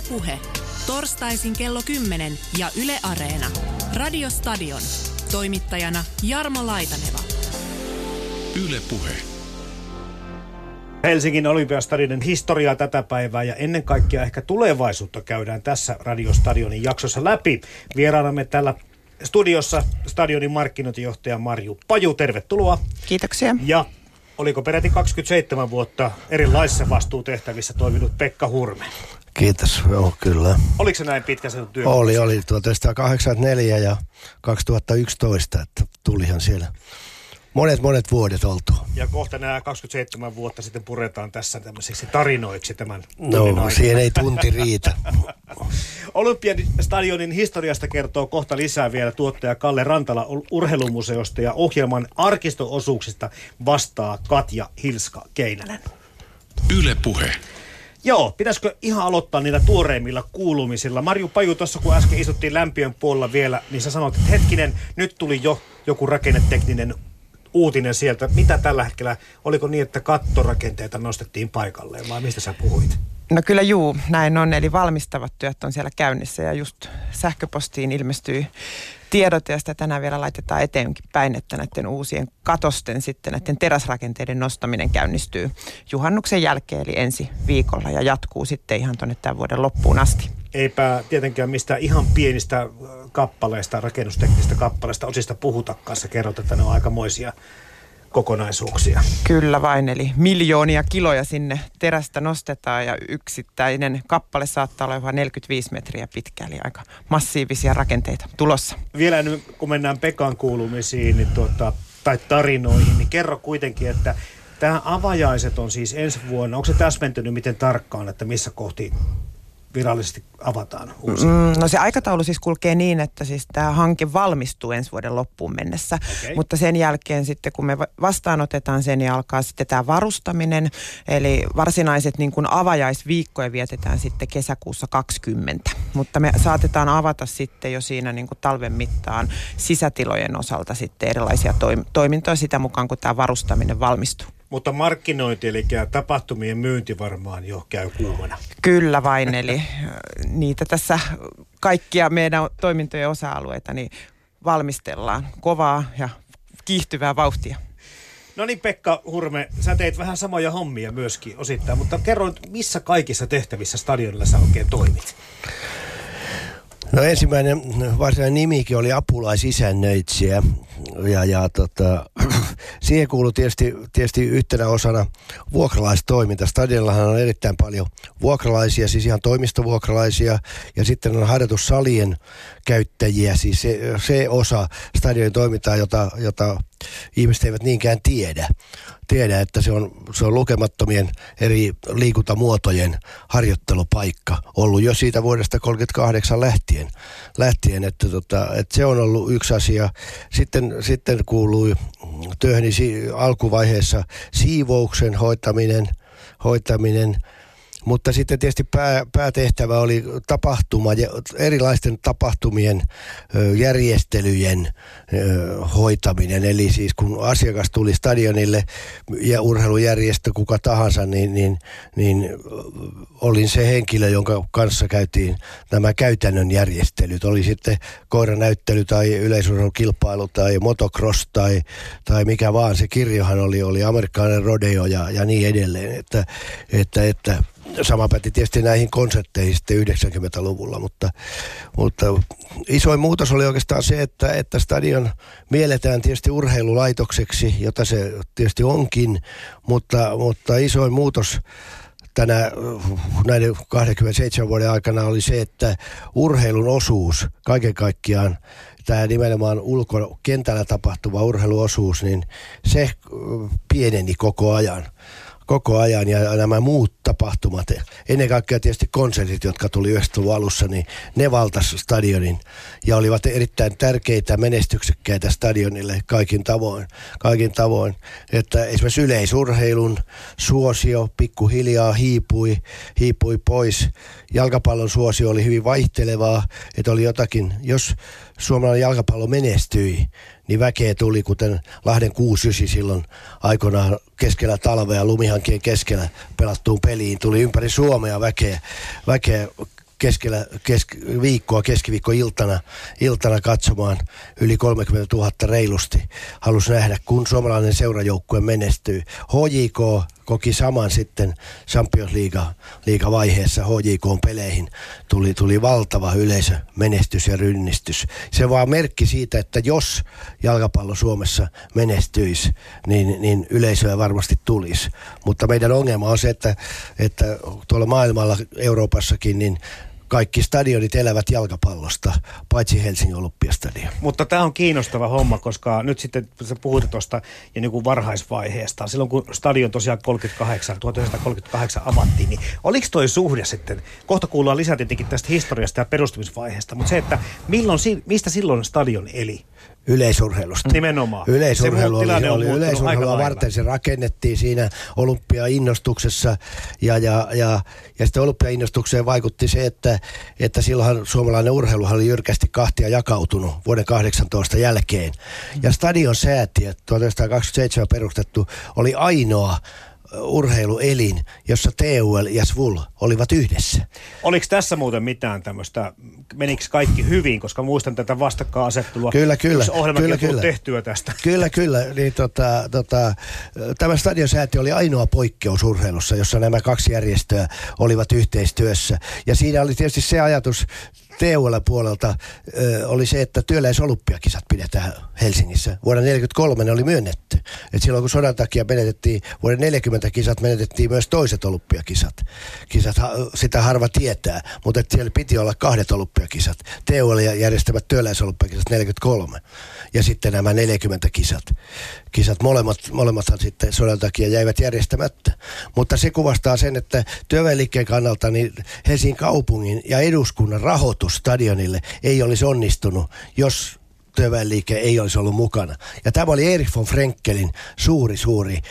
Ylepuhe. Torstaisin kello 10 ja Yle Areena. Radiostadion. Toimittajana Jarmo Laitaneva. Ylepuhe. Helsingin olympiastadionin historiaa tätä päivää ja ennen kaikkea ehkä tulevaisuutta käydään tässä Radiostadionin jaksossa läpi. Vieraanamme täällä studiossa stadionin markkinointijohtaja Marju Paju, tervetuloa. Kiitoksia. Ja oliko peräti 27 vuotta erilaisissa vastuutehtävissä toiminut Pekka Hurme? Kiitos, joo kyllä. Oliko se näin pitkä se työ? Oli, oli 1984 ja 2011, että tulihan siellä monet monet vuodet oltu. Ja kohta nämä 27 vuotta sitten puretaan tässä tämmöisiksi tarinoiksi tämän No, siihen ei tunti riitä. Olympian stadionin historiasta kertoo kohta lisää vielä tuottaja Kalle Rantala urheilumuseosta ja ohjelman arkistoosuuksista vastaa Katja Hilska Keinänen. Ylepuhe. Joo, pitäisikö ihan aloittaa niillä tuoreimmilla kuulumisilla? Marju Paju, tuossa kun äsken istuttiin lämpiön puolella vielä, niin sä sanoit, että hetkinen, nyt tuli jo joku rakennetekninen uutinen sieltä. Mitä tällä hetkellä, oliko niin, että kattorakenteita nostettiin paikalleen vai mistä sä puhuit? No kyllä juu, näin on. Eli valmistavat työt on siellä käynnissä ja just sähköpostiin ilmestyy tiedot ja sitä tänään vielä laitetaan eteenkin päin, että näiden uusien katosten sitten näiden teräsrakenteiden nostaminen käynnistyy juhannuksen jälkeen eli ensi viikolla ja jatkuu sitten ihan tuonne tämän vuoden loppuun asti. Eipä tietenkään mistään ihan pienistä kappaleista, rakennusteknisistä kappaleista osista puhutakaan. Sä kerrot, että ne on aikamoisia kokonaisuuksia. Kyllä vain, eli miljoonia kiloja sinne terästä nostetaan ja yksittäinen kappale saattaa olla jopa 45 metriä pitkä, eli aika massiivisia rakenteita tulossa. Vielä nyt, kun mennään Pekan kuulumisiin niin tuota, tai tarinoihin, niin kerro kuitenkin, että tämä avajaiset on siis ensi vuonna. Onko se täsmentynyt miten tarkkaan, että missä kohti virallisesti avataan uusi? Mm, no se aikataulu siis kulkee niin, että siis tämä hanke valmistuu ensi vuoden loppuun mennessä. Okay. Mutta sen jälkeen sitten, kun me vastaanotetaan sen, niin alkaa sitten tämä varustaminen. Eli varsinaiset niin kuin avajaisviikkoja vietetään sitten kesäkuussa 20. Mutta me saatetaan avata sitten jo siinä niin kuin talven mittaan sisätilojen osalta sitten erilaisia toimintoja sitä mukaan, kun tämä varustaminen valmistuu. Mutta markkinointi, eli tapahtumien myynti varmaan jo käy kuumana. Kyllä vain, eli äh, niitä tässä kaikkia meidän toimintojen osa-alueita niin valmistellaan kovaa ja kiihtyvää vauhtia. No niin Pekka Hurme, sä teit vähän samoja hommia myöskin osittain, mutta kerro missä kaikissa tehtävissä stadionilla sä oikein toimit? No ensimmäinen varsinainen nimikin oli apulaisisännöitsijä ja, ja tota, siihen kuuluu tietysti, tietysti yhtenä osana vuokralaistoiminta. Stadiollahan on erittäin paljon vuokralaisia, siis ihan toimistovuokralaisia ja sitten on harjoitussalien käyttäjiä, siis se, se osa stadionin toimintaa, jota, jota ihmiset eivät niinkään tiedä. Tiedä, että se on, se on lukemattomien eri liikuntamuotojen harjoittelupaikka ollut jo siitä vuodesta 38 lähtien. lähtien että, tota, että se on ollut yksi asia. Sitten, sitten kuului työhöni alkuvaiheessa siivouksen hoitaminen, hoitaminen – mutta sitten tietysti pää, päätehtävä oli tapahtuma, erilaisten tapahtumien järjestelyjen hoitaminen. Eli siis kun asiakas tuli stadionille ja urheilujärjestö kuka tahansa, niin, niin, niin olin se henkilö, jonka kanssa käytiin nämä käytännön järjestelyt. Oli sitten koiranäyttely tai yleisurheilukilpailu tai motocross tai, tai mikä vaan. Se kirjohan oli, oli amerikkalainen rodeo ja, ja niin edelleen. Että, että, että sama päti tietysti näihin konsertteihin sitten 90-luvulla, mutta, mutta isoin muutos oli oikeastaan se, että, että stadion mielletään tietysti urheilulaitokseksi, jota se tietysti onkin, mutta, mutta isoin muutos tänä näiden 27 vuoden aikana oli se, että urheilun osuus kaiken kaikkiaan tämä nimenomaan ulkokentällä tapahtuva urheiluosuus, niin se pieneni koko ajan koko ajan ja nämä muut tapahtumat, ennen kaikkea tietysti konsertit, jotka tuli 90 alussa, niin ne valtas stadionin ja olivat erittäin tärkeitä, menestyksekkäitä stadionille kaikin tavoin. Kaikin tavoin. Että esimerkiksi yleisurheilun suosio pikkuhiljaa hiipui, hiipui pois. Jalkapallon suosio oli hyvin vaihtelevaa, että oli jotakin, jos suomalainen jalkapallo menestyi, niin väkeä tuli, kuten Lahden 69 silloin aikoinaan keskellä talvea lumihankien keskellä pelattuun peliin. Tuli ympäri Suomea väkeä, väkeä keskellä kesk, viikkoa, keskiviikkoiltana iltana katsomaan yli 30 000 reilusti. Halusi nähdä, kun suomalainen seurajoukkue menestyy. HJK koki saman sitten Champions League vaiheessa HJK-peleihin. Tuli, tuli valtava yleisö, menestys ja rynnistys. Se vaan merkki siitä, että jos jalkapallo Suomessa menestyisi, niin, niin yleisöä varmasti tulisi. Mutta meidän ongelma on se, että, että tuolla maailmalla, Euroopassakin, niin kaikki stadionit elävät jalkapallosta, paitsi Helsingin Olympiastadion. Mutta tämä on kiinnostava homma, koska nyt sitten sä puhuit tuosta ja niin kuin varhaisvaiheesta. Silloin kun stadion tosiaan 38, 1938 avattiin, niin oliko toi suhde sitten, kohta kuullaan lisää tietenkin tästä historiasta ja perustumisvaiheesta, mutta se, että milloin, mistä silloin stadion eli? Yleisurheilusta. Nimenomaan. Yleisurheilu oli, oli, oli yleisurheilua varten, se rakennettiin siinä olympiainnostuksessa ja, ja, ja, ja sitten olympiainnostukseen vaikutti se, että, että silloin suomalainen urheilu oli jyrkästi kahtia jakautunut vuoden 18 jälkeen. Ja stadion säätiö, 1927 perustettu, oli ainoa urheiluelin, jossa TUL ja SVUL olivat yhdessä. Oliko tässä muuten mitään tämmöistä, menikö kaikki hyvin, koska muistan tätä vastakkainasettelua. Kyllä, kyllä. kyllä, kyllä. tehtyä tästä. Kyllä, kyllä. Niin, tota, tota, tämä stadionsäätiö oli ainoa poikkeus urheilussa, jossa nämä kaksi järjestöä olivat yhteistyössä. Ja siinä oli tietysti se ajatus TUL puolelta ö, oli se, että työläisolympiakisat pidetään Helsingissä. Vuonna 1943 ne oli myönnetty. Et silloin kun sodan takia menetettiin, vuoden 40 kisat menetettiin myös toiset olympiakisat. Kisat, sitä harva tietää, mutta siellä piti olla kahdet olympiakisat. TUL järjestämät työläisolympiakisat 43 ja sitten nämä 40 kisat. Kisat molemmat, molemmathan sitten sodan takia jäivät järjestämättä. Mutta se kuvastaa sen, että työväenliikkeen kannalta niin Helsingin kaupungin ja eduskunnan rahoitus stadionille ei olisi onnistunut, jos työväenliike ei olisi ollut mukana. Ja tämä oli Erich von Frenkelin suuri, suuri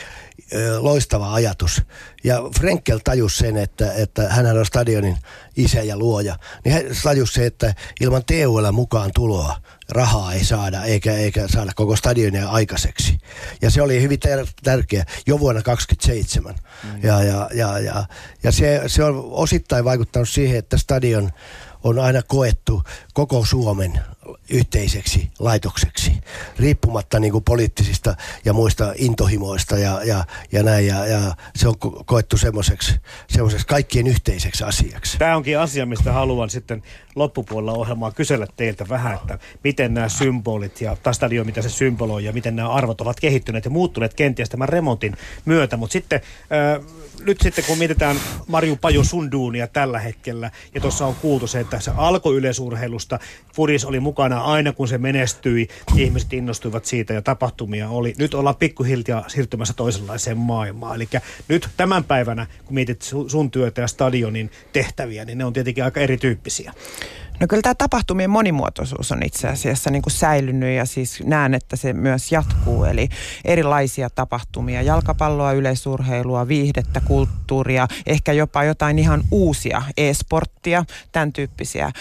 loistava ajatus. Ja Frenkel tajusi sen, että, että hän on stadionin isä ja luoja. Niin hän tajusi se, että ilman TUL mukaan tuloa rahaa ei saada, eikä, eikä saada koko stadionia aikaiseksi. Ja se oli hyvin ter- tärkeä jo vuonna 1927. Mm. Ja, ja, ja, ja, ja se, se on osittain vaikuttanut siihen, että stadion on aina koettu koko Suomen yhteiseksi laitokseksi, riippumatta niin kuin poliittisista ja muista intohimoista ja, ja, ja näin. Ja, ja se on koettu semmoiseksi kaikkien yhteiseksi asiaksi. Tämä onkin asia, mistä haluan sitten loppupuolella ohjelmaa kysellä teiltä vähän, että miten nämä symbolit ja tai stadio, mitä se symboloi ja miten nämä arvot ovat kehittyneet ja muuttuneet kenties tämän remontin myötä. Mutta sitten äh, nyt sitten kun mietitään Marju Paju Sunduunia tällä hetkellä, ja tuossa on kuultu se, että se alkoi yleisurheilusta, Furis oli mukana aina kun se menestyi, ihmiset innostuivat siitä ja tapahtumia oli. Nyt ollaan pikkuhiljaa siirtymässä toisenlaiseen maailmaan. Eli nyt tämän päivänä, kun mietit sun työtä ja stadionin tehtäviä, niin ne on tietenkin aika erityyppisiä. No kyllä tämä tapahtumien monimuotoisuus on itse asiassa niin kuin säilynyt ja siis näen, että se myös jatkuu. Eli erilaisia tapahtumia, jalkapalloa, yleisurheilua, viihdettä, kulttuuria, ehkä jopa jotain ihan uusia, e-sporttia, tämän tyyppisiä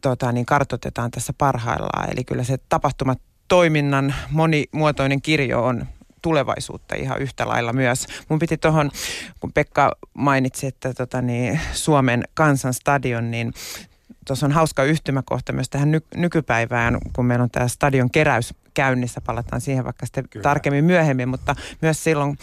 tota, niin kartoitetaan tässä parhaillaan. Eli kyllä se tapahtumat toiminnan monimuotoinen kirjo on tulevaisuutta ihan yhtä lailla myös. Mun piti tuohon, kun Pekka mainitsi, että tota niin, Suomen kansanstadion, niin tuossa on hauska yhtymäkohta myös tähän ny- nykypäivään, kun meillä on tämä stadion keräys käynnissä. Palataan siihen vaikka sitten Kyllä. tarkemmin myöhemmin, mutta myös silloin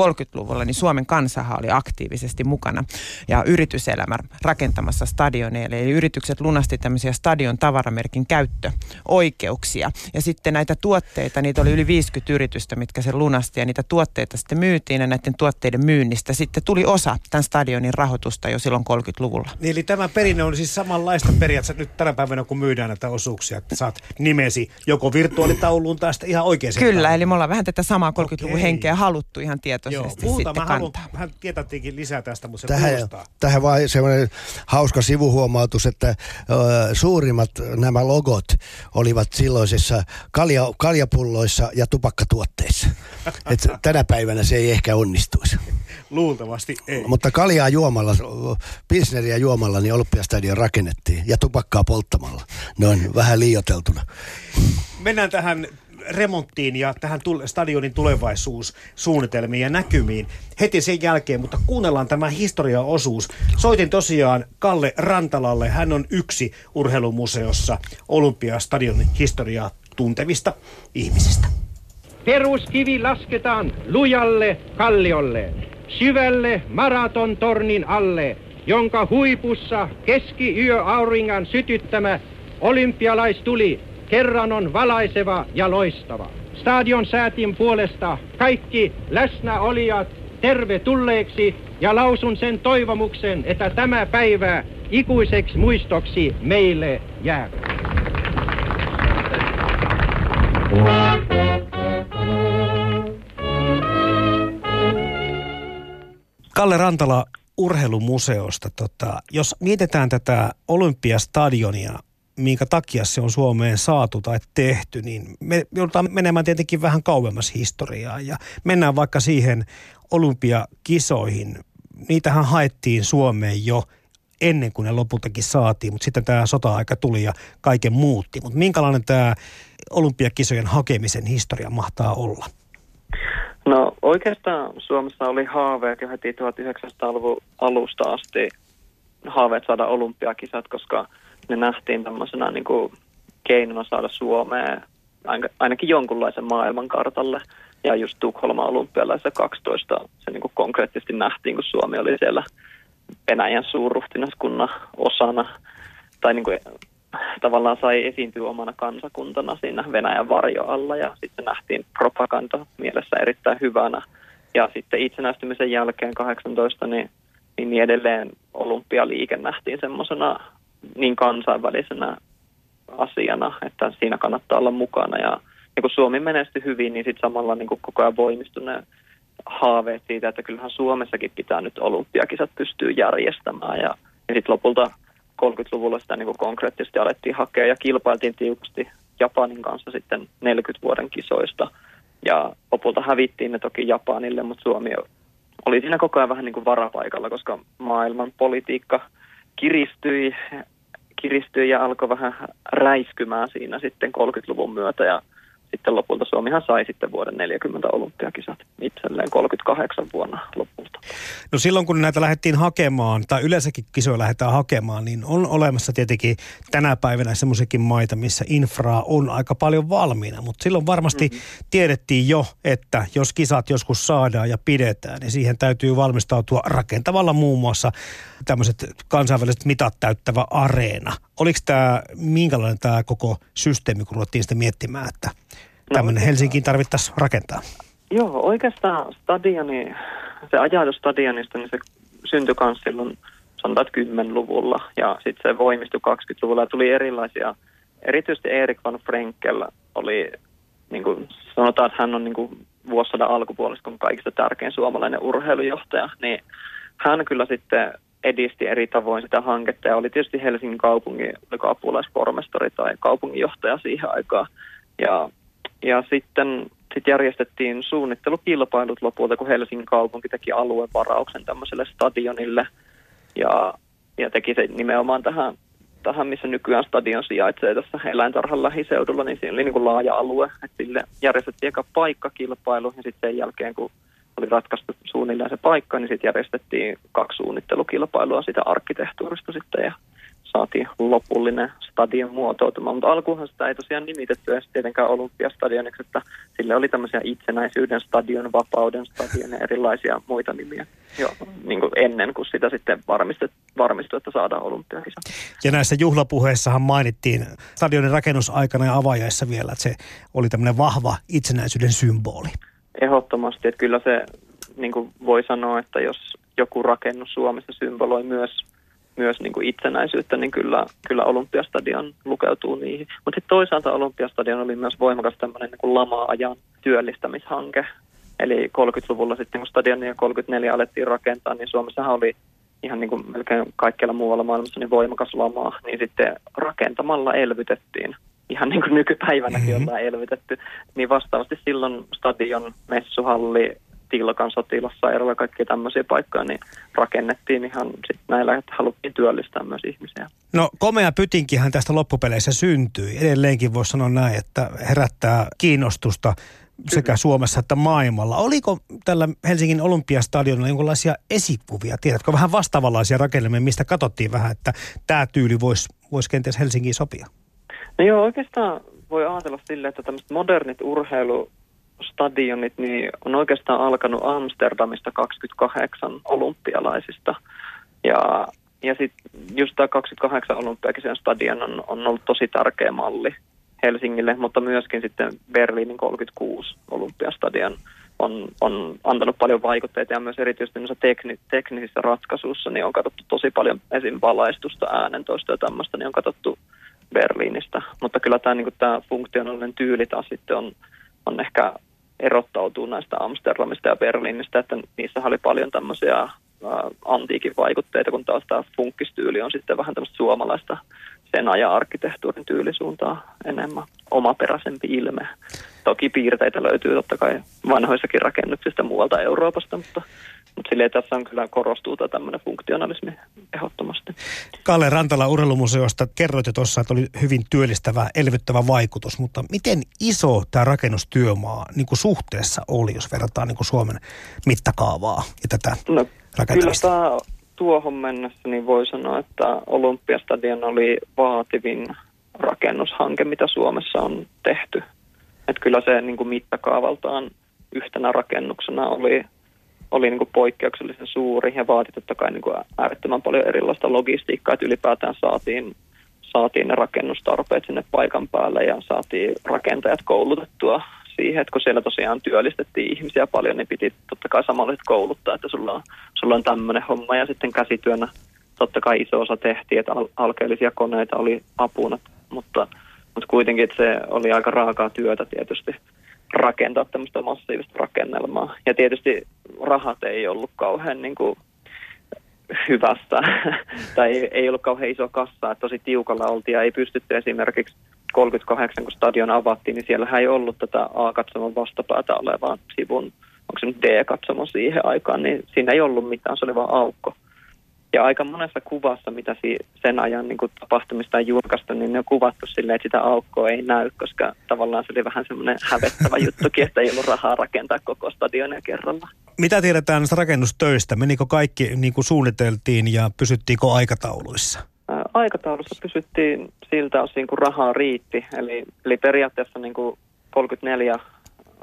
20-30-luvulla niin Suomen kansahan oli aktiivisesti mukana ja yrityselämä rakentamassa stadioneille. Eli yritykset lunasti tämmöisiä stadion tavaramerkin käyttöoikeuksia. Ja sitten näitä tuotteita, niitä oli yli 50 yritystä, mitkä se lunasti ja niitä tuotteita sitten myytiin ja näiden tuotteiden myynnistä sitten tuli osa tämän stadionin rahoitusta jo silloin 30-luvulla. Niin, eli tämä perinne on siis samanlaista periaatteessa nyt tänä päivänä, kun myydään näitä osuuksia, että saat nimesi joko virtuaali tauluun tai sitten ihan oikein Kyllä, tauluun. eli me ollaan vähän tätä samaa 30-luvun henkeä haluttu ihan tietoisesti Joo, sitten mä haluan, vähän tietätiinkin lisää tästä, mutta se tähän, kuulostaa. Tähän vaan semmoinen hauska sivuhuomautus, että ö, suurimmat nämä logot olivat silloisissa kalja, kaljapulloissa ja tupakkatuotteissa. Et tänä päivänä se ei ehkä onnistuisi. Luultavasti ei. Mutta kaljaa juomalla, pilsneriä juomalla, niin Olympiastadion rakennettiin ja tupakkaa polttamalla. Ne on vähän liioteltuna mennään tähän remonttiin ja tähän stadionin tulevaisuussuunnitelmiin ja näkymiin heti sen jälkeen, mutta kuunnellaan tämä historiaosuus. Soitin tosiaan Kalle Rantalalle. Hän on yksi urheilumuseossa Olympiastadionin historiaa tuntevista ihmisistä. Peruskivi lasketaan lujalle kalliolle, syvälle maratontornin alle, jonka huipussa keskiyö auringan sytyttämä olympialaistuli kerran on valaiseva ja loistava. Stadion säätin puolesta kaikki läsnäolijat tervetulleeksi ja lausun sen toivomuksen, että tämä päivä ikuiseksi muistoksi meille jää. Kalle Rantala urheilumuseosta. Tota, jos mietitään tätä Olympiastadionia, minkä takia se on Suomeen saatu tai tehty, niin me joudutaan menemään tietenkin vähän kauemmas historiaa ja mennään vaikka siihen olympiakisoihin. Niitähän haettiin Suomeen jo ennen kuin ne lopultakin saatiin, mutta sitten tämä sota-aika tuli ja kaiken muutti. Mutta minkälainen tämä olympiakisojen hakemisen historia mahtaa olla? No oikeastaan Suomessa oli haaveet jo heti 1900-luvun alusta asti haaveet saada olympiakisat, koska ne nähtiin tämmöisenä niin kuin keinona saada Suomeen ainakin jonkunlaisen maailmankartalle. Ja just Tukholman olympialaisessa 12 se niin kuin konkreettisesti nähtiin, kun Suomi oli siellä Venäjän suurruhtinaskunnan osana. Tai niin kuin tavallaan sai esiintyä omana kansakuntana siinä Venäjän varjo alla ja sitten nähtiin propaganda mielessä erittäin hyvänä. Ja sitten itsenäistymisen jälkeen 18 niin, niin edelleen olympialiike nähtiin semmoisena niin kansainvälisenä asiana, että siinä kannattaa olla mukana. Ja, ja kun Suomi menestyi hyvin, niin sitten samalla niin kuin koko ajan voimistui ne haaveet siitä, että kyllähän Suomessakin pitää nyt olympiakisat pystyä järjestämään. Ja, ja sitten lopulta 30-luvulla sitä niin konkreettisesti alettiin hakea ja kilpailtiin tiukasti Japanin kanssa sitten 40 vuoden kisoista. Ja lopulta hävittiin ne toki Japanille, mutta Suomi oli siinä koko ajan vähän niin kuin varapaikalla, koska maailman politiikka kiristyi, kiristyi ja alkoi vähän räiskymään siinä sitten 30-luvun myötä. Ja sitten lopulta Suomihan sai sitten vuoden 40 olympiakisat itselleen 38 vuonna lopulta. No silloin kun näitä lähdettiin hakemaan, tai yleensäkin kisoja lähdetään hakemaan, niin on olemassa tietenkin tänä päivänä semmoisiakin maita, missä infraa on aika paljon valmiina. Mutta silloin varmasti mm-hmm. tiedettiin jo, että jos kisat joskus saadaan ja pidetään, niin siihen täytyy valmistautua rakentavalla muun muassa tämmöiset kansainväliset mitat täyttävä areena. Oliko tämä, minkälainen tämä koko systeemi, kun ruvettiin sitä miettimään, että tämmöinen no, Helsinkiin tarvittaisiin rakentaa? Joo, oikeastaan stadioni, se ajatus stadionista, niin se syntyi myös silloin sanotaan 10-luvulla ja sitten se voimistui 20-luvulla ja tuli erilaisia, erityisesti Erik van Frenkel oli, niin kuin sanotaan, että hän on niin kuin vuosisadan alkupuolesta kaikista tärkein suomalainen urheilujohtaja, niin hän kyllä sitten edisti eri tavoin sitä hanketta ja oli tietysti Helsingin kaupungin oliko apulaispormestari tai kaupunginjohtaja siihen aikaan. Ja, ja sitten sit järjestettiin suunnittelukilpailut lopulta, kun Helsingin kaupunki teki aluevarauksen tämmöiselle stadionille. Ja, ja teki se nimenomaan tähän, tähän, missä nykyään stadion sijaitsee tässä eläintarhan lähiseudulla, niin siinä oli niin kuin laaja alue, että sille järjestettiin eka paikkakilpailu ja sitten sen jälkeen, kun oli ratkaistu suunnilleen se paikka, niin sitten järjestettiin kaksi suunnittelukilpailua sitä arkkitehtuurista sitten ja saatiin lopullinen stadion muotoutumaan. Mutta alkuunhan sitä ei tosiaan nimitetty edes tietenkään Olympiastadioniksi, että sille oli tämmöisiä itsenäisyyden stadion, vapauden stadion ja erilaisia muita nimiä jo niin kuin ennen kuin sitä sitten varmistui, että saadaan olympiakisa. Ja näissä juhlapuheissahan mainittiin stadionin rakennusaikana ja avajaissa vielä, että se oli tämmöinen vahva itsenäisyyden symboli. Ehdottomasti, että kyllä se niin kuin voi sanoa, että jos joku rakennus Suomessa symboloi myös, myös niin kuin itsenäisyyttä, niin kyllä, kyllä Olympiastadion lukeutuu niihin. Mutta sitten toisaalta Olympiastadion oli myös voimakas tämmöinen niin lama-ajan työllistämishanke. Eli 30-luvulla sitten, kun stadionia 34 alettiin rakentaa, niin Suomessahan oli ihan niin kuin melkein kaikkialla muualla maailmassa niin voimakas lama, niin sitten rakentamalla elvytettiin ihan niin kuin nykypäivänäkin mm-hmm. ollaan elvytetty, niin vastaavasti silloin stadion, messuhalli, Tilkan sotilassairaala ja kaikkia tämmöisiä paikkoja, niin rakennettiin ihan sit näillä, että haluttiin työllistää myös ihmisiä. No komea pytinkihän tästä loppupeleissä syntyi. Edelleenkin voisi sanoa näin, että herättää kiinnostusta sekä Suomessa että maailmalla. Oliko tällä Helsingin Olympiastadionilla jonkinlaisia esikuvia? Tiedätkö, vähän vastaavanlaisia rakennelmia, mistä katsottiin vähän, että tämä tyyli voisi vois kenties Helsingiin sopia? No joo, oikeastaan voi ajatella silleen, että tämmöiset modernit urheilustadionit niin on oikeastaan alkanut Amsterdamista 28 olympialaisista. Ja, ja sitten just tämä 28 olympiakisen stadion on, on ollut tosi tärkeä malli Helsingille, mutta myöskin sitten Berliinin 36 olympiastadion on, on antanut paljon vaikutteita ja myös erityisesti tekni, teknisissä ratkaisuissa niin on katsottu tosi paljon esim. valaistusta, äänentoista ja tämmöistä, niin on katsottu Berliinistä. Mutta kyllä tämä, niin tämä funktionaalinen tyyli taas sitten on, on ehkä erottautuu näistä Amsterdamista ja Berliinistä, että niissä oli paljon tämmöisiä ä, antiikin vaikutteita, kun taas tämä funkkistyyli on sitten vähän tämmöistä suomalaista sen ajan arkkitehtuurin tyylisuuntaa enemmän omaperäisempi ilme. Toki piirteitä löytyy totta kai vanhoissakin rakennuksista muualta Euroopasta, mutta, mutta silleen tässä on kyllä korostuu tämmöinen funktionalismi ehdottomasti. Kalle Rantala Urheilumuseosta kerroit jo tuossa, että oli hyvin työllistävä, elvyttävä vaikutus, mutta miten iso tämä rakennustyömaa niin kuin suhteessa oli, jos verrataan niin kuin Suomen mittakaavaa ja tätä no, rakentamista? Kyllä tämä tuohon mennessä niin voi sanoa, että Olympiastadion oli vaativin rakennushanke, mitä Suomessa on tehty. Että kyllä se niin kuin mittakaavaltaan yhtenä rakennuksena oli, oli niin kuin poikkeuksellisen suuri ja vaati totta kai niin kuin äärettömän paljon erilaista logistiikkaa, että ylipäätään saatiin, saatiin ne rakennustarpeet sinne paikan päälle ja saatiin rakentajat koulutettua siihen, että kun siellä tosiaan työllistettiin ihmisiä paljon, niin piti totta kai samalla kouluttaa, että sulla on, sulla on tämmöinen homma. Ja sitten käsityönä totta kai iso osa tehtiin, että al- alkeellisia koneita oli apuna, mutta, mutta kuitenkin että se oli aika raakaa työtä tietysti rakentaa tämmöistä massiivista rakennelmaa. Ja tietysti rahat ei ollut kauhean niin kuin, hyvästä, tai ei, ei ollut kauhean iso kassa, että tosi tiukalla oltiin ja ei pystytty esimerkiksi 38, kun stadion avattiin, niin siellä ei ollut tätä A-katsomon vastapäätä olevaa sivun, onko se nyt D-katsomo siihen aikaan, niin siinä ei ollut mitään, se oli vain aukko. Ja aika monessa kuvassa, mitä sen ajan niin kuin tapahtumista on julkaistu, niin ne on kuvattu silleen, että sitä aukkoa ei näy, koska tavallaan se oli vähän semmoinen hävettävä juttukin, että ei ollut rahaa rakentaa koko stadionia kerralla. Mitä tiedetään näistä rakennustöistä? Menikö kaikki niin kuin suunniteltiin ja pysyttiinkö aikatauluissa? Aikataulussa pysyttiin siltä osin, kun rahaa riitti. Eli, eli periaatteessa niin kuin 34,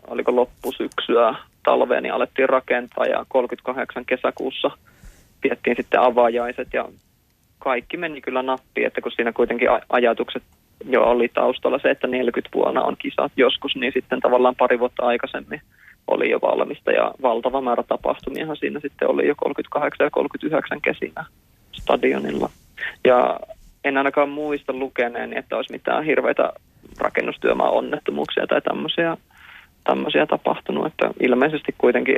oliko loppusyksyä talveen, niin alettiin rakentaa ja 38 kesäkuussa – piettiin sitten avajaiset ja kaikki meni kyllä nappiin, että kun siinä kuitenkin ajatukset jo oli taustalla se, että 40 vuonna on kisat joskus, niin sitten tavallaan pari vuotta aikaisemmin oli jo valmista ja valtava määrä tapahtumiahan siinä sitten oli jo 38 ja 39 kesinä stadionilla. Ja en ainakaan muista lukeneeni, että olisi mitään hirveitä rakennustyömaa onnettomuuksia tai tämmöisiä, tämmöisiä tapahtunut, että ilmeisesti kuitenkin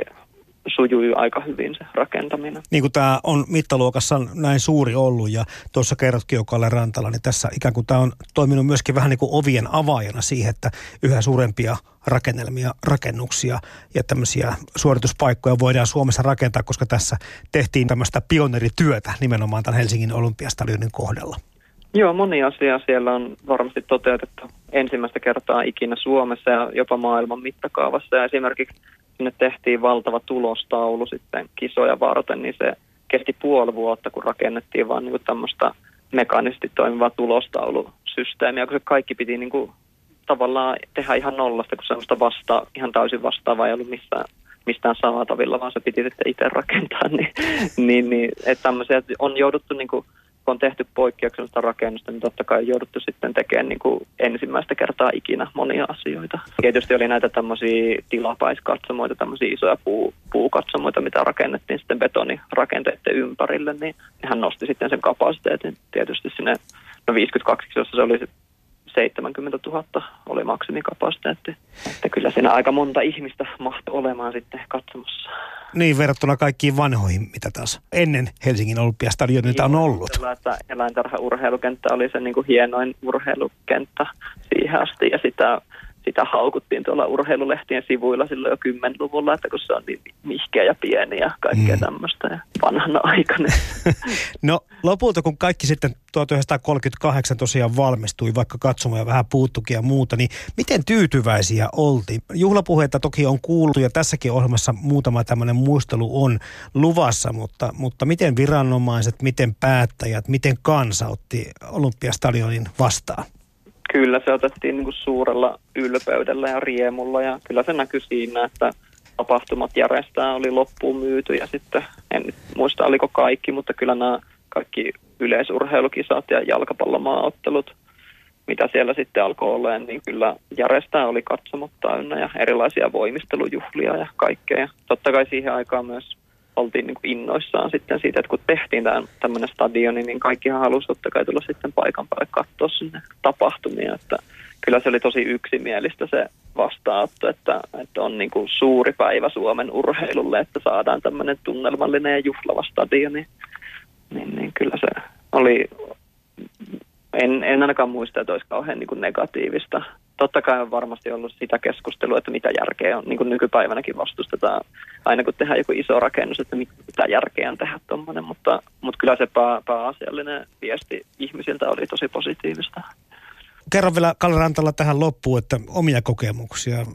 sujui aika hyvin se rakentaminen. Niin kuin tämä on mittaluokassa näin suuri ollut ja tuossa kerrotkin jo Kalle Rantala, niin tässä ikään kuin tämä on toiminut myöskin vähän niin kuin ovien avaajana siihen, että yhä suurempia rakennelmia, rakennuksia ja tämmöisiä suorituspaikkoja voidaan Suomessa rakentaa, koska tässä tehtiin tämmöistä pionerityötä nimenomaan tämän Helsingin olympiastadionin kohdalla. Joo, moni asia siellä on varmasti toteutettu ensimmäistä kertaa ikinä Suomessa ja jopa maailman mittakaavassa. Ja esimerkiksi sinne tehtiin valtava tulostaulu sitten kisoja varten, niin se kesti puoli vuotta, kun rakennettiin vaan niin tämmöistä mekaanisesti toimivaa tulostaulusysteemiä, kun se kaikki piti niin kuin tavallaan tehdä ihan nollasta, kun semmoista vasta, ihan täysin vastaavaa ei ollut missään, mistään saatavilla, vaan se piti sitten itse rakentaa. Niin, niin, niin että tämmöisiä on jouduttu niin kuin kun on tehty poikkeuksellista rakennusta, niin totta kai jouduttu sitten tekemään niin kuin ensimmäistä kertaa ikinä monia asioita. Tietysti oli näitä tämmöisiä tilapaiskatsomoita, tämmöisiä isoja puu, puukatsomoita, mitä rakennettiin sitten betonirakenteiden ympärille, niin hän nosti sitten sen kapasiteetin tietysti sinne, no 52 jossa se oli 70 000 oli maksimikapasiteetti. Että kyllä siinä aika monta ihmistä mahtoi olemaan sitten katsomassa. Niin, verrattuna kaikkiin vanhoihin, mitä taas ennen Helsingin Olympiastadionilta on ollut. Kyllä, että eläintarha-urheilukenttä oli se niin kuin hienoin urheilukenttä siihen asti ja sitä sitä haukuttiin tuolla urheilulehtien sivuilla silloin jo 10-luvulla, että kun se on niin mihkeä ja pieni ja kaikkea mm. tämmöistä ja vanhana aikainen. no lopulta kun kaikki sitten 1938 tosiaan valmistui, vaikka katsomaan vähän puuttukin ja muuta, niin miten tyytyväisiä oltiin? Juhlapuheita toki on kuultu ja tässäkin ohjelmassa muutama tämmöinen muistelu on luvassa, mutta, mutta miten viranomaiset, miten päättäjät, miten kansa otti Olympiastadionin vastaan? Kyllä se otettiin niin kuin suurella ylpeydellä ja riemulla ja kyllä se näkyi siinä, että tapahtumat järjestää oli loppuun myyty ja sitten en nyt muista oliko kaikki, mutta kyllä nämä kaikki yleisurheilukisat ja jalkapallomaaottelut, mitä siellä sitten alkoi olla, niin kyllä järjestää oli katsomot täynnä ja erilaisia voimistelujuhlia ja kaikkea. Ja totta kai siihen aikaan myös oltiin niin kuin innoissaan sitten siitä, että kun tehtiin tämmöinen stadioni, niin kaikkihan halusi totta kai tulla sitten paikan päälle katsoa sinne tapahtumia, että kyllä se oli tosi yksimielistä se vastaanotto, että, että on niin kuin suuri päivä Suomen urheilulle, että saadaan tämmöinen tunnelmallinen ja juhlava stadioni. Niin, niin kyllä se oli, en, en ainakaan muista, että olisi kauhean niin kuin negatiivista totta kai on varmasti ollut sitä keskustelua, että mitä järkeä on, niin kuin nykypäivänäkin vastustetaan. Aina kun tehdään joku iso rakennus, että mitä järkeä on tehdä tuommoinen, mutta, mutta kyllä se pää, pääasiallinen viesti ihmisiltä oli tosi positiivista kerron vielä Kalle Rantalla tähän loppuun, että omia kokemuksia.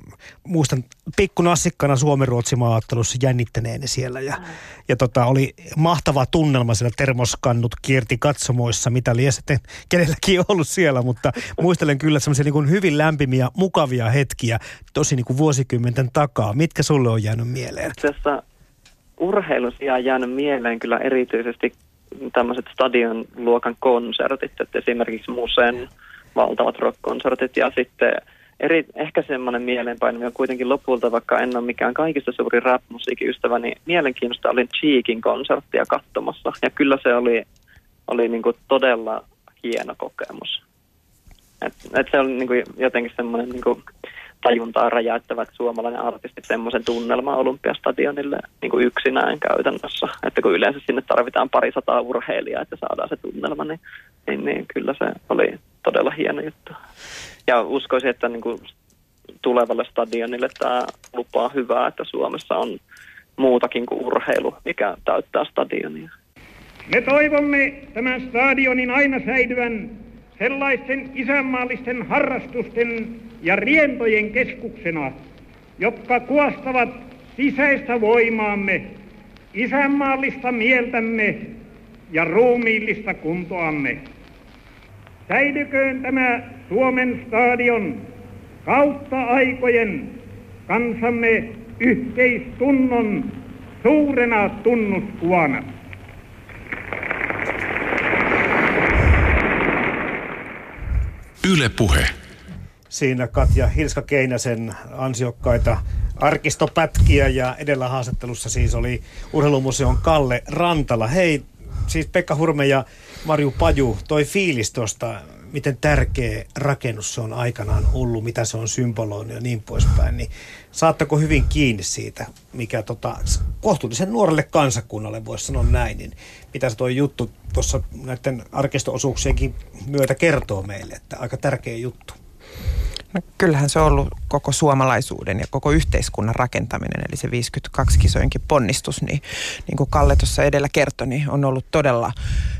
Muistan pikkunassikkana Suomi-Ruotsi maaottelussa jännittäneeni siellä ja, mm. ja tota, oli mahtava tunnelma siellä termoskannut kierti katsomoissa, mitä liian sitten kenelläkin ollut siellä, mutta muistelen kyllä semmoisia niin hyvin lämpimiä, mukavia hetkiä tosi niin kuin vuosikymmenten takaa. Mitkä sulle on jäänyt mieleen? Tässä urheilun sijaan jäänyt mieleen kyllä erityisesti tämmöiset stadion luokan konsertit, että esimerkiksi Musen valtavat rock-konsertit ja sitten eri, ehkä semmoinen mieleenpaino on kuitenkin lopulta, vaikka en ole mikään kaikista suuri rap-musiikin ystävä, niin mielenkiinnosta olin Cheekin konserttia katsomassa ja kyllä se oli, oli niin kuin todella hieno kokemus. Et, et se oli niin kuin jotenkin semmoinen niin kuin tajuntaa räjäyttävä, että suomalainen artisti semmoisen tunnelman Olympiastadionille niin kuin yksinään käytännössä. Että kun yleensä sinne tarvitaan pari sataa urheilijaa, että saadaan se tunnelma, niin, niin, niin kyllä se oli todella hieno juttu. Ja uskoisin, että niin kuin tulevalle stadionille tämä lupaa hyvää, että Suomessa on muutakin kuin urheilu, mikä täyttää stadionia. Me toivomme tämän stadionin aina säilyvän sellaisten isänmaallisten harrastusten ja rientojen keskuksena, jotka kuostavat sisäistä voimaamme, isänmaallista mieltämme ja ruumiillista kuntoamme. Säilyköön tämä Suomen stadion kautta aikojen kansamme yhteistunnon suurena tunnuskuvana. Yle Puhe. Siinä Katja Hilska-Keinäsen ansiokkaita arkistopätkiä ja edellä haastattelussa siis oli Urheilumuseon Kalle Rantala. Hei, siis Pekka Hurme ja Marju Paju, toi fiilis tuosta, miten tärkeä rakennus se on aikanaan ollut, mitä se on symboloinut ja niin poispäin, niin saattako hyvin kiinni siitä, mikä tota, kohtuullisen nuorelle kansakunnalle voisi sanoa näin, niin mitä se tuo juttu tuossa näiden arkistoosuuksienkin myötä kertoo meille, että aika tärkeä juttu. No, kyllähän se on ollut koko suomalaisuuden ja koko yhteiskunnan rakentaminen, eli se 52 kisojenkin ponnistus, niin, niin kuin Kalle tuossa edellä kertoi, niin on ollut todella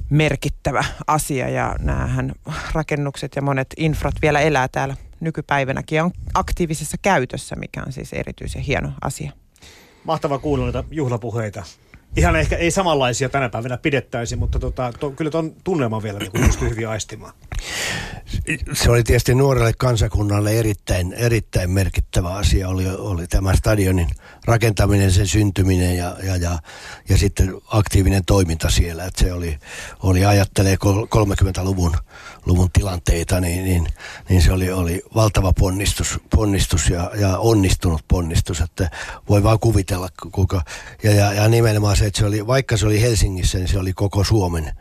merkittävä asia ja näähän rakennukset ja monet infrat vielä elää täällä nykypäivänäkin ja on aktiivisessa käytössä, mikä on siis erityisen hieno asia. Mahtava kuunnella juhlapuheita ihan ehkä ei samanlaisia tänä päivänä pidettäisi, mutta tota, to, kyllä tuon tunnelman vielä niin pystyy hyvin aistimaan. Se oli tietysti nuorelle kansakunnalle erittäin, erittäin merkittävä asia, oli, oli tämä stadionin rakentaminen, sen syntyminen ja, ja, ja, ja sitten aktiivinen toiminta siellä. Että se oli, oli ajattelee 30-luvun luvun tilanteita, niin, niin, niin se oli, oli valtava ponnistus, ponnistus ja, ja onnistunut ponnistus, että voi vaan kuvitella kuinka, ja, ja, ja nimenomaan se, että se oli, vaikka se oli Helsingissä, niin se oli koko Suomen,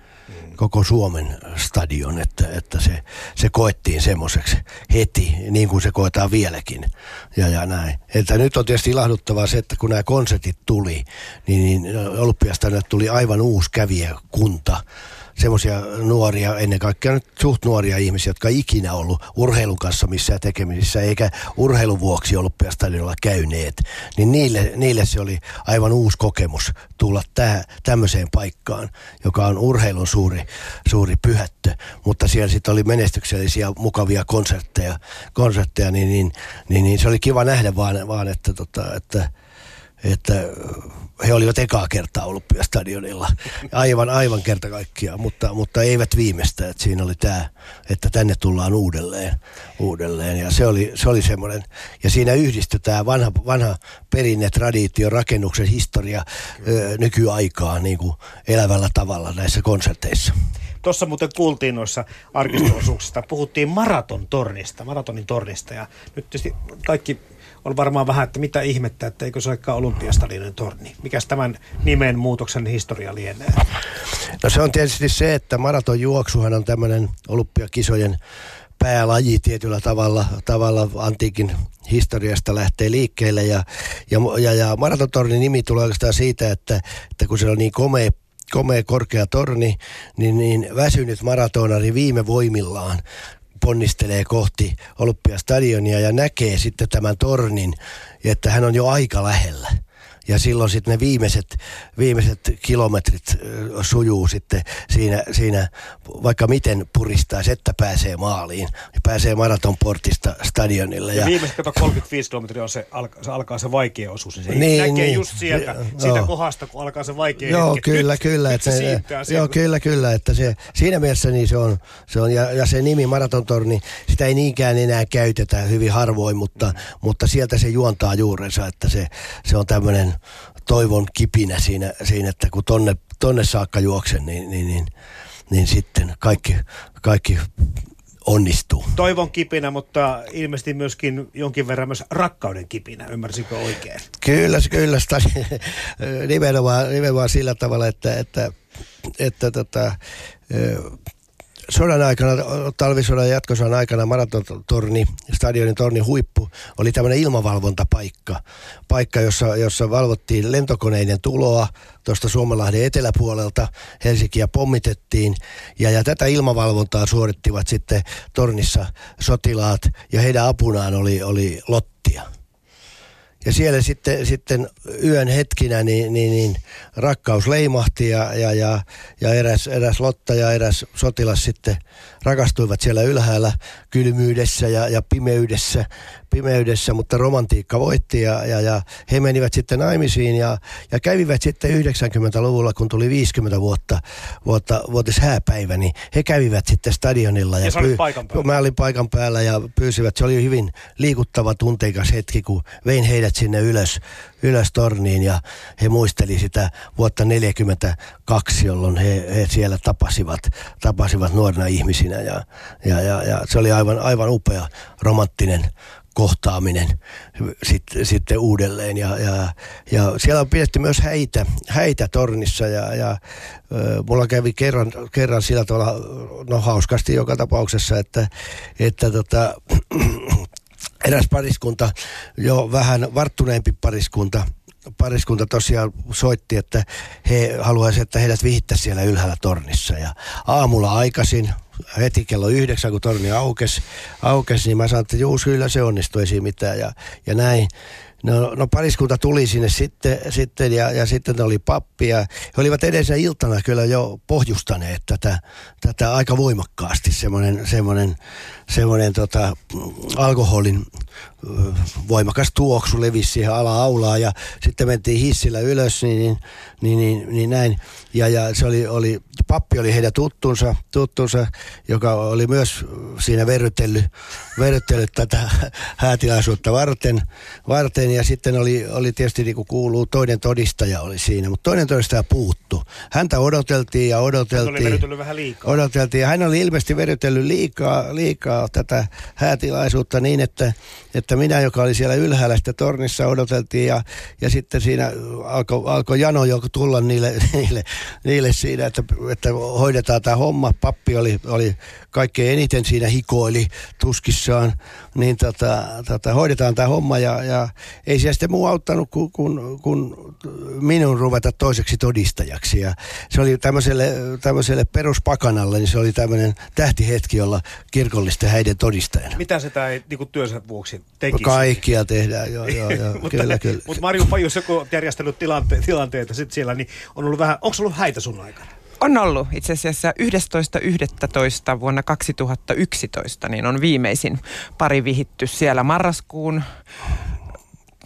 koko Suomen stadion, että, että se, se koettiin semmoiseksi heti, niin kuin se koetaan vieläkin. Ja, ja näin. Että nyt on tietysti ilahduttavaa se, että kun nämä konsertit tuli, niin, niin Olympiasta tuli aivan uusi kävijäkunta semmoisia nuoria, ennen kaikkea nyt suht nuoria ihmisiä, jotka ei ikinä ollut urheilun kanssa missään tekemisissä, eikä urheilun vuoksi olympiastadionilla käyneet, niin niille, niille se oli aivan uusi kokemus tulla täh, tämmöiseen paikkaan, joka on urheilun suuri, suuri pyhättö, mutta siellä sitten oli menestyksellisiä, mukavia konsertteja, konsertteja niin, niin, niin, niin, se oli kiva nähdä vaan, vaan että, tota, että, että he olivat ekaa kertaa Olympiastadionilla. Aivan, aivan kerta kaikkiaan, mutta, mutta eivät viimeistä. Että siinä oli tämä, että tänne tullaan uudelleen. uudelleen. Ja se oli, se oli semmoinen. Ja siinä yhdistyi tämä vanha, vanha perinne, traditio, rakennuksen historia ö, nykyaikaan niin kuin elävällä tavalla näissä konserteissa. Tuossa muuten kuultiin noissa arkistoosuuksista, puhuttiin maraton tornista, maratonin tornista ja nyt tietysti kaikki on varmaan vähän, että mitä ihmettä, että eikö se olekaan olympiastadionin torni. Mikäs tämän nimen muutoksen historia lienee? No se on tietysti se, että maratonjuoksuhan on tämmöinen olympiakisojen päälaji tietyllä tavalla, tavalla antiikin historiasta lähtee liikkeelle ja, ja, ja, ja maratontornin nimi tulee oikeastaan siitä, että, että kun se on niin komea komea korkea torni, niin, niin väsynyt maratonari viime voimillaan ponnistelee kohti Olympiastadionia ja näkee sitten tämän tornin, että hän on jo aika lähellä ja silloin sitten ne viimeiset, viimeiset kilometrit sujuu sitten siinä, siinä vaikka miten puristaisi, että pääsee maaliin. Ja pääsee maratonportista stadionille. Ja, ja viimeiset kato 35 kilometriä on se, alka, se alkaa se vaikea osuus. Niin se niin, näkee niin, just sieltä, ja, siitä joo. kohdasta, kun alkaa se vaikea Joo, hetki. kyllä, nyt, kyllä. Nyt että se, se joo, kyllä, kyllä. Että se, siinä mielessä niin se on, se on ja, ja se nimi maratontorni, sitä ei niinkään enää käytetä hyvin harvoin, mutta, mm. mutta sieltä se juontaa juurensa, että se, se on tämmöinen toivon kipinä siinä, siinä että kun tonne, tonne saakka juoksen, niin, niin, niin, niin sitten kaikki, kaikki onnistuu. Toivon kipinä, mutta ilmeisesti myöskin jonkin verran myös rakkauden kipinä, ymmärsikö oikein? Kyllä, kyllä. nimenomaan, nimenomaan sillä tavalla, että, että, että tota, sodan aikana, talvisodan jatkosodan aikana maratontorni, stadionin torni huippu, oli tämmöinen ilmavalvontapaikka. Paikka, jossa, jossa valvottiin lentokoneiden tuloa tuosta Suomenlahden eteläpuolelta. Helsinkiä pommitettiin ja, ja tätä ilmavalvontaa suorittivat sitten tornissa sotilaat ja heidän apunaan oli, oli Lottia. Ja siellä sitten, sitten yön hetkinä niin, niin, niin rakkaus leimahti ja, ja, ja, ja eräs, eräs Lotta ja eräs sotilas sitten rakastuivat siellä ylhäällä kylmyydessä ja, ja pimeydessä pimeydessä, mutta romantiikka voitti ja, ja, ja he menivät sitten naimisiin ja, ja kävivät sitten 90-luvulla, kun tuli 50 vuotta, vuotta vuotis hääpäivä, niin he kävivät sitten stadionilla. Ja, ja pyy- paikan päällä. Mä olin paikan päällä ja pyysivät, se oli hyvin liikuttava, tunteikas hetki, kun vein heidät sinne ylös, ylös torniin ja he muisteli sitä vuotta 42, jolloin he, he siellä tapasivat, tapasivat nuorena ihmisinä ja, ja, ja, ja se oli aivan, aivan upea romanttinen kohtaaminen sitten, sitten uudelleen. Ja, ja, ja siellä on pidetty myös häitä, häitä tornissa ja, ja mulla kävi kerran, kerran sillä tavalla, no hauskasti joka tapauksessa, että, että tota, eräs pariskunta, jo vähän varttuneempi pariskunta, pariskunta tosiaan soitti, että he haluaisivat, että heidät vihittäisi siellä ylhäällä tornissa. Ja aamulla aikaisin, heti kello yhdeksän, kun torni aukesi, aukes, niin mä sanoin, että juu, kyllä se onnistui, ei mitään. Ja, ja näin. No, no pariskunta tuli sinne sitten, sitten ja, ja sitten oli pappi ja he olivat edellisenä iltana kyllä jo pohjustaneet tätä, tätä aika voimakkaasti, semmoinen, semmoinen, semmoinen tota, alkoholin voimakas tuoksu levisi siihen ala-aulaan ja sitten mentiin hissillä ylös, niin, niin, niin, niin, niin näin. Ja, ja se oli, oli, pappi oli heidän tuttunsa, tuttunsa, joka oli myös siinä verrytellyt, verrytellyt tätä häätilaisuutta varten, varten. Ja sitten oli, oli tietysti niin kuin kuuluu, toinen todistaja oli siinä, mutta toinen todistaja puuttu. Häntä odoteltiin ja odoteltiin. Hän oli vähän liikaa. Odoteltiin. Hän oli ilmeisesti verrytellyt liikaa, liikaa tätä häätilaisuutta niin, että, että minä, joka oli siellä ylhäällä sitä tornissa, odoteltiin ja, ja sitten siinä alkoi alko jano joku tulla niille, niille, niille siinä, että, että hoidetaan tämä homma. Pappi oli, oli kaikkein eniten siinä hikoili tuskissaan, niin tota, tota, hoidetaan tämä homma ja, ja ei siellä sitten muu auttanut kuin kun, kun minun ruveta toiseksi todistajaksi. Ja se oli tämmöiselle, tämmöiselle peruspakanalle, niin se oli tämmöinen tähtihetki, jolla kirkollisten häiden todistajana. Mitä sitä ei niin työnsä vuoksi tekisi? Kaikkia tehdään, joo, joo, joo. mutta, kyllä, kyllä. Mutta Marju Pajus, kun on järjestänyt tilante, tilanteita sit siellä, niin on ollut vähän, onko ollut häitä sun aikana? On ollut itse asiassa 11.11. vuonna 2011, niin on viimeisin pari vihitty siellä marraskuun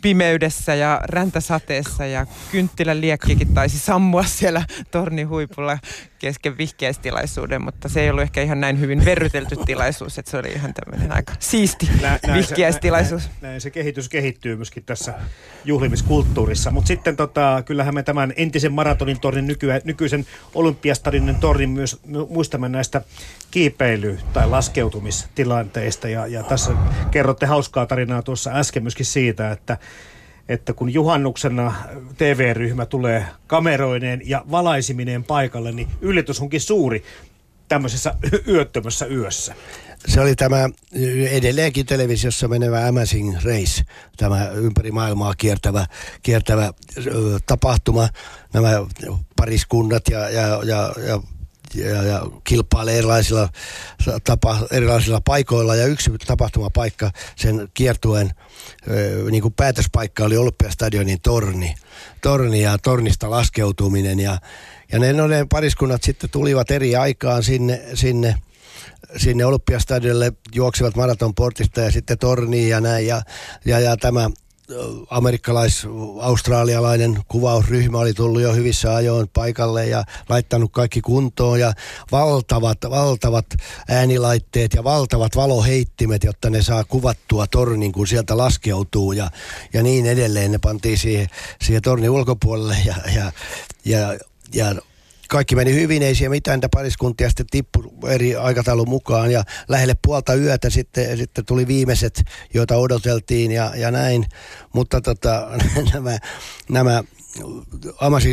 pimeydessä ja räntäsateessa ja kynttilän liekkikin taisi sammua siellä tornin huipulla kesken vihkeistilaisuuden, mutta se ei ollut ehkä ihan näin hyvin verrytelty tilaisuus, että se oli ihan tämmöinen aika siisti nä, vihkeistilaisuus. Se, näin, näin se kehitys kehittyy myöskin tässä juhlimiskulttuurissa, mutta sitten tota, kyllähän me tämän entisen maratonin tornin nykyä, nykyisen olympiastadionin tornin myös muistamme näistä kiipeily- tai laskeutumistilanteista ja, ja tässä kerrotte hauskaa tarinaa tuossa äsken myöskin siitä, että että kun juhannuksena TV-ryhmä tulee kameroineen ja valaisiminen paikalle, niin yllätys onkin suuri tämmöisessä yöttömässä yössä. Se oli tämä edelleenkin televisiossa menevä Amazing Race, tämä ympäri maailmaa kiertävä, kiertävä tapahtuma. Nämä pariskunnat ja, ja, ja, ja ja, ja kilpailee erilaisilla, tapa, erilaisilla paikoilla. Ja yksi tapahtumapaikka sen kiertuen niin kuin päätöspaikka oli Olympiastadionin torni. Torni ja tornista laskeutuminen. Ja, ja ne, no ne pariskunnat sitten tulivat eri aikaan sinne, sinne sinne Olympiastadionille juoksivat maratonportista ja sitten torniin ja näin. Ja, ja, ja tämä amerikkalais-australialainen kuvausryhmä oli tullut jo hyvissä ajoin paikalle ja laittanut kaikki kuntoon ja valtavat, valtavat äänilaitteet ja valtavat valoheittimet, jotta ne saa kuvattua tornin, kun sieltä laskeutuu ja, ja niin edelleen. Ne pantiin siihen, siihen tornin ulkopuolelle ja, ja, ja, ja kaikki meni hyvin, ei siellä mitään, niitä pariskuntia sitten tippu eri aikataulun mukaan ja lähelle puolta yötä sitten, sitten tuli viimeiset, joita odoteltiin ja, ja näin, mutta tota, nämä, nämä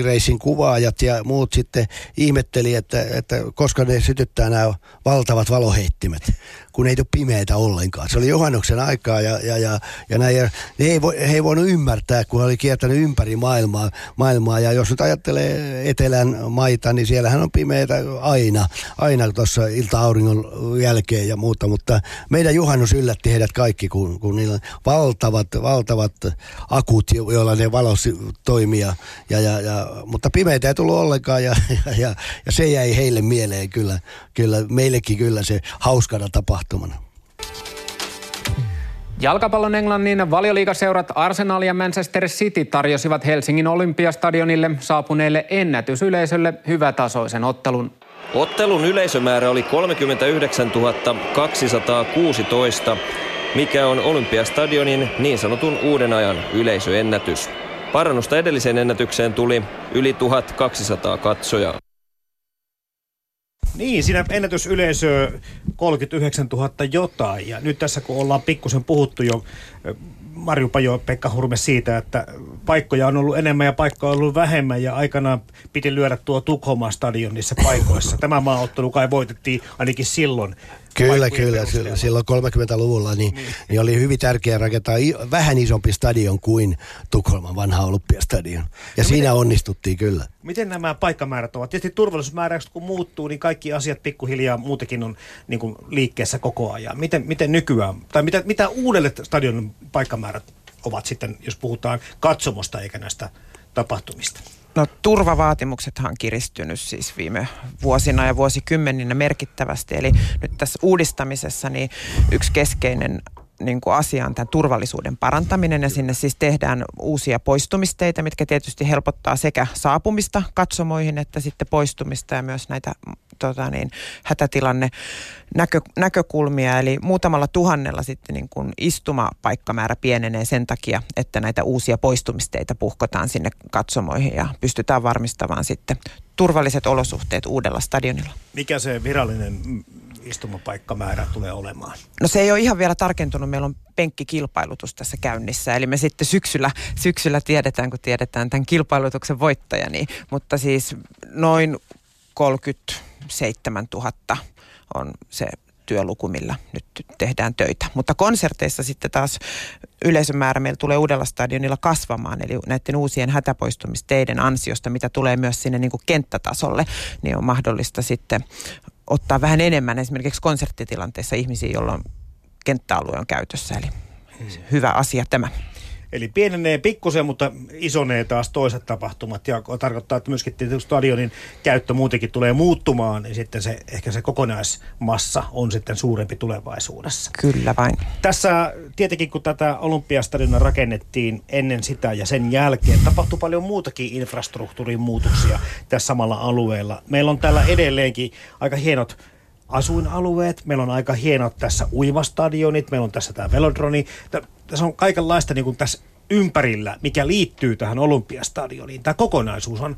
Racing kuvaajat ja muut sitten ihmetteli, että, että koska ne sytyttää nämä valtavat valoheittimet kun ei tule pimeitä ollenkaan. Se oli juhannuksen aikaa ja, ja, ja, ja näin. Ja he, ei vo, he ei voinut ymmärtää, kun he oli kiertänyt ympäri maailmaa, maailmaa. Ja jos nyt ajattelee etelän maita, niin siellähän on pimeitä aina, aina tuossa ilta-auringon jälkeen ja muuta. Mutta meidän juhannus yllätti heidät kaikki, kun, kun niillä valtavat, valtavat akut, joilla ne valosi toimia. Ja, ja, ja, mutta pimeitä ei tullut ollenkaan ja, ja, ja, ja se jäi heille mieleen kyllä, kyllä meillekin kyllä se hauskana tapa tapahtumana. Jalkapallon Englannin valioliigaseurat Arsenal ja Manchester City tarjosivat Helsingin Olympiastadionille saapuneelle ennätysyleisölle hyvätasoisen ottelun. Ottelun yleisömäärä oli 39 216, mikä on Olympiastadionin niin sanotun uuden ajan yleisöennätys. Parannusta edelliseen ennätykseen tuli yli 1200 katsojaa. Niin, siinä ennätysyleisö 39 000 jotain. Ja nyt tässä kun ollaan pikkusen puhuttu jo Marju Pajo, Pekka Hurme siitä, että paikkoja on ollut enemmän ja paikkoja on ollut vähemmän ja aikanaan piti lyödä tuo Tukholman stadionissa paikoissa. Tämä maaottelu kai voitettiin ainakin silloin Kyllä, kyllä. Silloin 30-luvulla niin, niin. niin oli hyvin tärkeää rakentaa vähän isompi stadion kuin Tukholman vanha Olympiastadion. Ja no siinä miten, onnistuttiin kyllä. Miten nämä paikkamäärät ovat? Tietysti turvallisuusmääräykset kun muuttuu, niin kaikki asiat pikkuhiljaa muutenkin on niin kuin liikkeessä koko ajan. Miten, miten nykyään, tai mitä, mitä uudelle stadionin paikkamäärät ovat sitten, jos puhutaan katsomosta eikä näistä tapahtumista? No turvavaatimuksethan on kiristynyt siis viime vuosina ja vuosikymmeninä merkittävästi. Eli nyt tässä uudistamisessa niin yksi keskeinen niin kuin asia on tämän turvallisuuden parantaminen ja sinne siis tehdään uusia poistumisteitä, mitkä tietysti helpottaa sekä saapumista katsomoihin että sitten poistumista ja myös näitä tota niin, hätätilanne näkö, näkökulmia. Eli muutamalla tuhannella sitten niin kuin istumapaikkamäärä pienenee sen takia, että näitä uusia poistumisteita puhkotaan sinne katsomoihin ja pystytään varmistamaan sitten turvalliset olosuhteet uudella stadionilla. Mikä se virallinen istumapaikkamäärä tulee olemaan? No se ei ole ihan vielä tarkentunut. Meillä on penkkikilpailutus tässä käynnissä. Eli me sitten syksyllä, syksyllä tiedetään, kun tiedetään tämän kilpailutuksen voittaja. Niin, mutta siis noin 37 000 on se työluku, millä nyt tehdään töitä. Mutta konserteissa sitten taas yleisömäärä meillä tulee uudella stadionilla kasvamaan, eli näiden uusien hätäpoistumisteiden ansiosta, mitä tulee myös sinne niin kuin kenttätasolle, niin on mahdollista sitten ottaa vähän enemmän esimerkiksi konserttitilanteessa ihmisiä, joilla on kenttäalue on käytössä. Eli hyvä asia tämä. Eli pienenee pikkusen, mutta isonee taas toiset tapahtumat ja tarkoittaa, että myöskin stadionin käyttö muutenkin tulee muuttumaan, niin sitten se, ehkä se kokonaismassa on sitten suurempi tulevaisuudessa. Kyllä vain. Tässä tietenkin, kun tätä Olympiastadionia rakennettiin ennen sitä ja sen jälkeen, tapahtui paljon muutakin infrastruktuurin muutoksia tässä samalla alueella. Meillä on täällä edelleenkin aika hienot asuinalueet, meillä on aika hienot tässä uimastadionit, meillä on tässä tämä velodroni. Tässä on kaikenlaista niin kuin tässä ympärillä, mikä liittyy tähän Olympiastadioniin. Tämä kokonaisuus on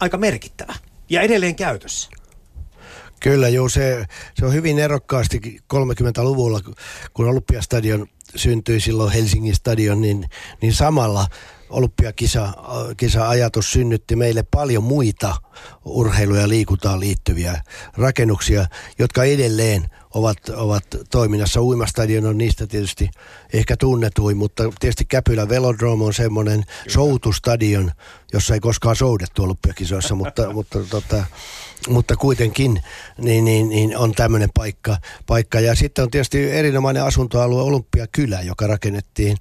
aika merkittävä ja edelleen käytössä. Kyllä, joo, se, se on hyvin erokkaasti 30-luvulla, kun Olympiastadion syntyi silloin Helsingin stadion, niin, niin samalla olympiakisa-ajatus synnytti meille paljon muita urheilu- ja liikuntaan liittyviä rakennuksia, jotka edelleen ovat, ovat toiminnassa. Uimastadion on niistä tietysti ehkä tunnetuin, mutta tietysti Käpylän Velodrome on semmoinen soutustadion, jossa ei koskaan soudettu olympiakisoissa, mutta, mutta, tota, mutta kuitenkin niin, niin, niin on tämmöinen paikka, paikka. Ja sitten on tietysti erinomainen asuntoalue Olympiakylä, joka rakennettiin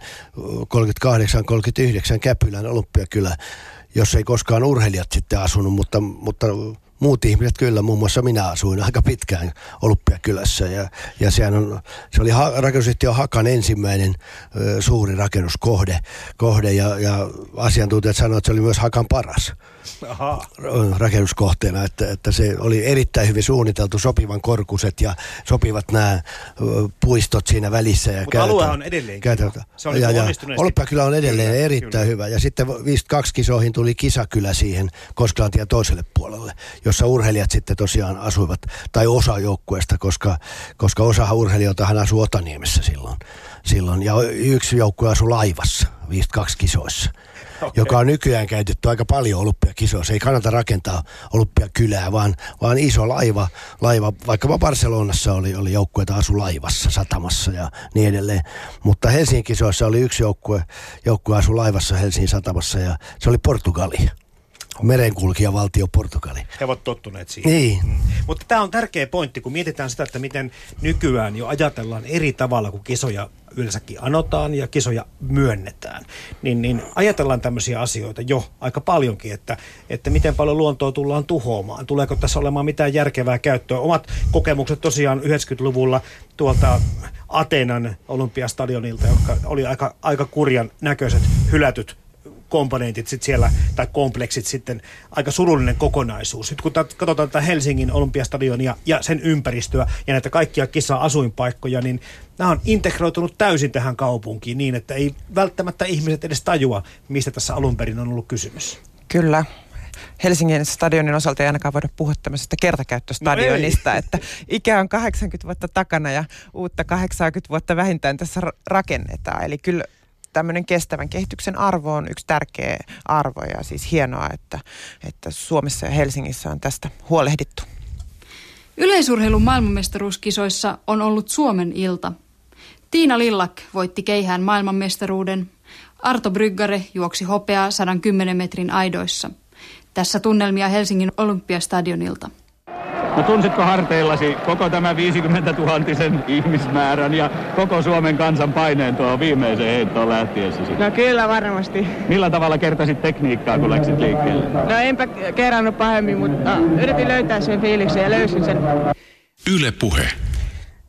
38-39 Käpylän Olympiakylä, jossa ei koskaan urheilijat sitten asunut, mutta, mutta muut ihmiset kyllä, muun muassa minä asuin aika pitkään Olympiakylässä ja, ja sehän on, se oli ha, rakennusyhtiö Hakan ensimmäinen ö, suuri rakennuskohde kohde, ja, ja asiantuntijat sanoivat, että se oli myös Hakan paras. Aha. rakennuskohteena, että, että se oli erittäin hyvin suunniteltu, sopivan korkuset ja sopivat nämä puistot siinä välissä. Ja Mutta alue on edelleen Se on ja, ja Olympiakylä on edelleen kyllä, erittäin kyllä. hyvä. Ja sitten 52 kisoihin tuli kisakylä siihen Koskelantien toiselle puolelle, jossa urheilijat sitten tosiaan asuivat, tai osa joukkueesta, koska, koska osa urheilijoitahan asui Otaniemessä silloin. silloin. Ja yksi joukkue asui laivassa 52 kisoissa okay. joka on nykyään käytetty aika paljon olympiakisoissa. Ei kannata rakentaa olympiakylää, vaan, vaan iso laiva, laiva vaikkapa Barcelonassa oli, oli joukkueita asu laivassa, satamassa ja niin edelleen. Mutta Helsingin kisoissa oli yksi joukkue, joukkue asu laivassa Helsingin satamassa ja se oli Portugali merenkulkija valtio Portugali. He ovat tottuneet siihen. Niin. Mm. Mutta tämä on tärkeä pointti, kun mietitään sitä, että miten nykyään jo ajatellaan eri tavalla, kun kisoja yleensäkin anotaan ja kisoja myönnetään. Niin, niin ajatellaan tämmöisiä asioita jo aika paljonkin, että, että miten paljon luontoa tullaan tuhoamaan. Tuleeko tässä olemaan mitään järkevää käyttöä? Omat kokemukset tosiaan 90-luvulla tuolta Atenan olympiastadionilta, jotka oli aika, aika kurjan näköiset hylätyt komponentit sit siellä, tai kompleksit sitten, aika surullinen kokonaisuus. Nyt kun katsotaan tätä Helsingin olympiastadionia ja sen ympäristöä ja näitä kaikkia kisa-asuinpaikkoja, niin nämä on integroitunut täysin tähän kaupunkiin niin, että ei välttämättä ihmiset edes tajua, mistä tässä alun perin on ollut kysymys. Kyllä. Helsingin stadionin osalta ei ainakaan voida puhua tämmöisestä kertakäyttöstadionista, no että ikä on 80 vuotta takana ja uutta 80 vuotta vähintään tässä rakennetaan. Eli kyllä tämmöinen kestävän kehityksen arvo on yksi tärkeä arvo ja siis hienoa, että, että Suomessa ja Helsingissä on tästä huolehdittu. Yleisurheilun maailmanmestaruuskisoissa on ollut Suomen ilta. Tiina Lillak voitti keihään maailmanmestaruuden. Arto Bryggare juoksi hopeaa 110 metrin aidoissa. Tässä tunnelmia Helsingin Olympiastadionilta. No tunsitko harteillasi koko tämä 50 000 ihmismäärän ja koko Suomen kansan paineen tuo viimeiseen heittoon lähtiessäsi? No kyllä varmasti. Millä tavalla kertasit tekniikkaa, kun läksit liikkeelle? No enpä kerrannut pahemmin, mutta yritin löytää sen fiiliksen ja löysin sen. Yle Puhe.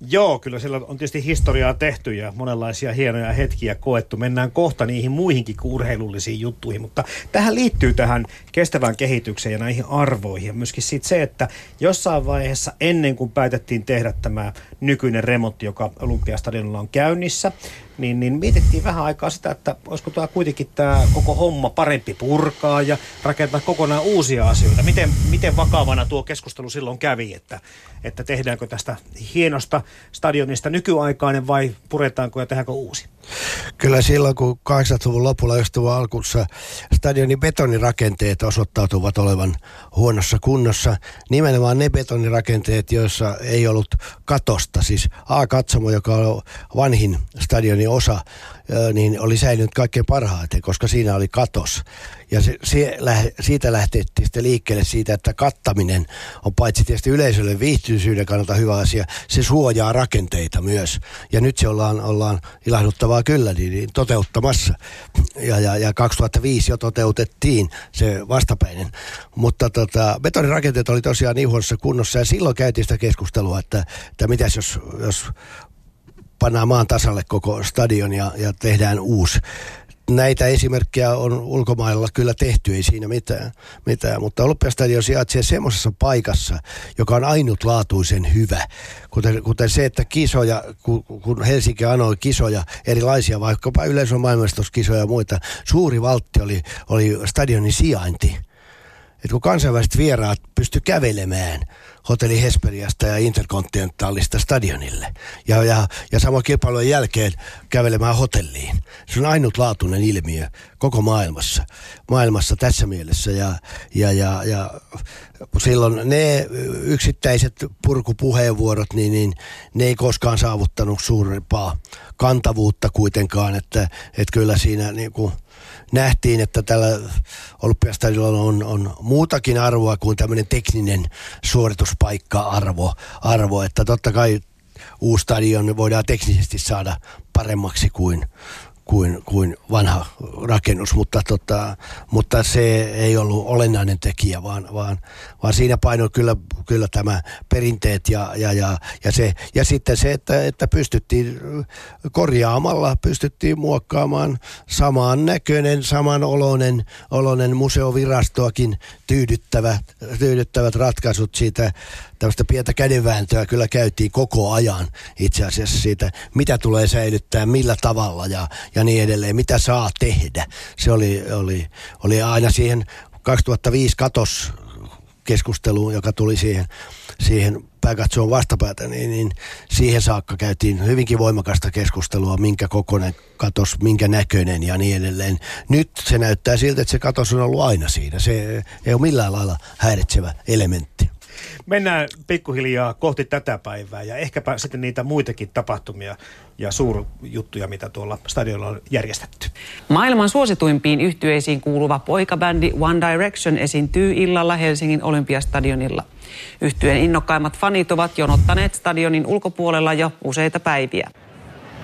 Joo, kyllä siellä on tietysti historiaa tehty ja monenlaisia hienoja hetkiä koettu. Mennään kohta niihin muihinkin kuin urheilullisiin juttuihin, mutta tähän liittyy tähän kestävään kehitykseen ja näihin arvoihin. Ja myöskin siitä se, että jossain vaiheessa ennen kuin päätettiin tehdä tämä nykyinen remontti, joka Olympiastadionilla on käynnissä, niin, niin mietittiin vähän aikaa sitä, että olisiko tämä kuitenkin tämä koko homma parempi purkaa ja rakentaa kokonaan uusia asioita. Miten, miten vakavana tuo keskustelu silloin kävi, että, että tehdäänkö tästä hienosta stadionista nykyaikainen vai puretaanko ja tehdäänkö uusi? Kyllä silloin, kun 80-luvun lopulla, just alkussa stadionin betonirakenteet osoittautuvat olevan huonossa kunnossa. Nimenomaan ne betonirakenteet, joissa ei ollut katosta, siis A-katsomo, joka on vanhin stadionin osa, niin oli säilynyt kaikkein parhaiten, koska siinä oli katos. Ja se, se, siitä lähtettiin sitten liikkeelle siitä, että kattaminen on paitsi tietysti yleisölle viihtyisyyden kannalta hyvä asia, se suojaa rakenteita myös. Ja nyt se ollaan, ollaan ilahduttavaa kyllä niin, niin toteuttamassa. Ja, ja, ja 2005 jo toteutettiin se vastapäinen. Mutta tota, betonirakenteet oli tosiaan niin huonossa kunnossa ja silloin käytiin sitä keskustelua, että, että mitäs jos, jos pannaan maan tasalle koko stadion ja, ja tehdään uusi näitä esimerkkejä on ulkomailla kyllä tehty, ei siinä mitään, mitään. mutta Olympiastadion sijaitsee semmoisessa paikassa, joka on ainutlaatuisen hyvä. Kuten, kuten se, että kisoja, kun Helsinki anoi kisoja, erilaisia, vaikkapa yleisön maailmastoskisoja ja muita, suuri valtti oli, oli stadionin sijainti. Et kun kansainväliset vieraat pysty kävelemään hotelli Hesperiasta ja Intercontinentalista stadionille. Ja, ja, ja samoin kilpailun jälkeen kävelemään hotelliin. Se on ainutlaatuinen ilmiö koko maailmassa, maailmassa tässä mielessä. Ja, ja, ja, ja silloin ne yksittäiset purkupuheenvuorot, niin, niin ne ei koskaan saavuttanut suurempaa kantavuutta kuitenkaan, että, että kyllä siinä niin kuin – nähtiin, että tällä olympiastadionilla on, on muutakin arvoa kuin tämmöinen tekninen suorituspaikka-arvo, arvo, että totta kai uusi stadion voidaan teknisesti saada paremmaksi kuin, kuin, kuin vanha rakennus, mutta, tota, mutta se ei ollut olennainen tekijä, vaan, vaan, vaan siinä painoi kyllä, kyllä tämä perinteet ja, ja, ja, ja, se, ja sitten se, että, että pystyttiin korjaamalla, pystyttiin muokkaamaan samaan näköinen, saman oloinen, oloinen museovirastoakin tyydyttävät, tyydyttävät ratkaisut siitä tämmöistä pientä kädenvääntöä kyllä käytiin koko ajan itse asiassa siitä, mitä tulee säilyttää, millä tavalla ja, ja niin edelleen, mitä saa tehdä. Se oli, oli, oli aina siihen 2005 katos keskusteluun, joka tuli siihen, siihen pääkatsoon vastapäätä, niin, niin siihen saakka käytiin hyvinkin voimakasta keskustelua, minkä kokoinen katos, minkä näköinen ja niin edelleen. Nyt se näyttää siltä, että se katos on ollut aina siinä. Se ei ole millään lailla häiritsevä elementti. Mennään pikkuhiljaa kohti tätä päivää ja ehkäpä sitten niitä muitakin tapahtumia ja suurjuttuja, mitä tuolla stadionilla on järjestetty. Maailman suosituimpiin yhtyeisiin kuuluva poikabändi One Direction esiintyy illalla Helsingin Olympiastadionilla. Yhtyeen innokkaimmat fanit ovat jonottaneet stadionin ulkopuolella jo useita päiviä.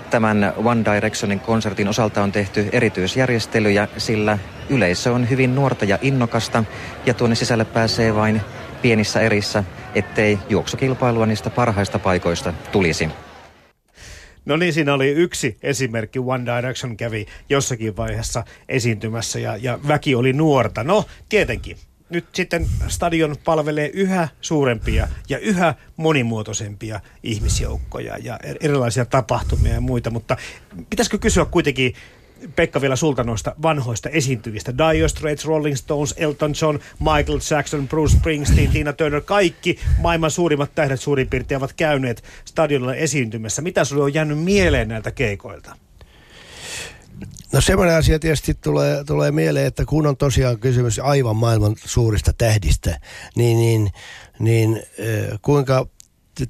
Tämän One Directionin konsertin osalta on tehty erityisjärjestelyjä, sillä yleisö on hyvin nuorta ja innokasta ja tuonne sisälle pääsee vain pienissä erissä, ettei juoksukilpailua niistä parhaista paikoista tulisi. No niin, siinä oli yksi esimerkki. One Direction kävi jossakin vaiheessa esiintymässä ja, ja väki oli nuorta. No, tietenkin. Nyt sitten stadion palvelee yhä suurempia ja yhä monimuotoisempia ihmisjoukkoja ja erilaisia tapahtumia ja muita, mutta pitäisikö kysyä kuitenkin Pekka vielä sulta noista vanhoista esiintyvistä. Dire Straits, Rolling Stones, Elton John, Michael Jackson, Bruce Springsteen, Tina Turner, kaikki maailman suurimmat tähdet suurin piirtein ovat käyneet stadionilla esiintymässä. Mitä sulle on jäänyt mieleen näiltä keikoilta? No semmoinen asia tietysti tulee, tulee mieleen, että kun on tosiaan kysymys aivan maailman suurista tähdistä, niin, niin, niin kuinka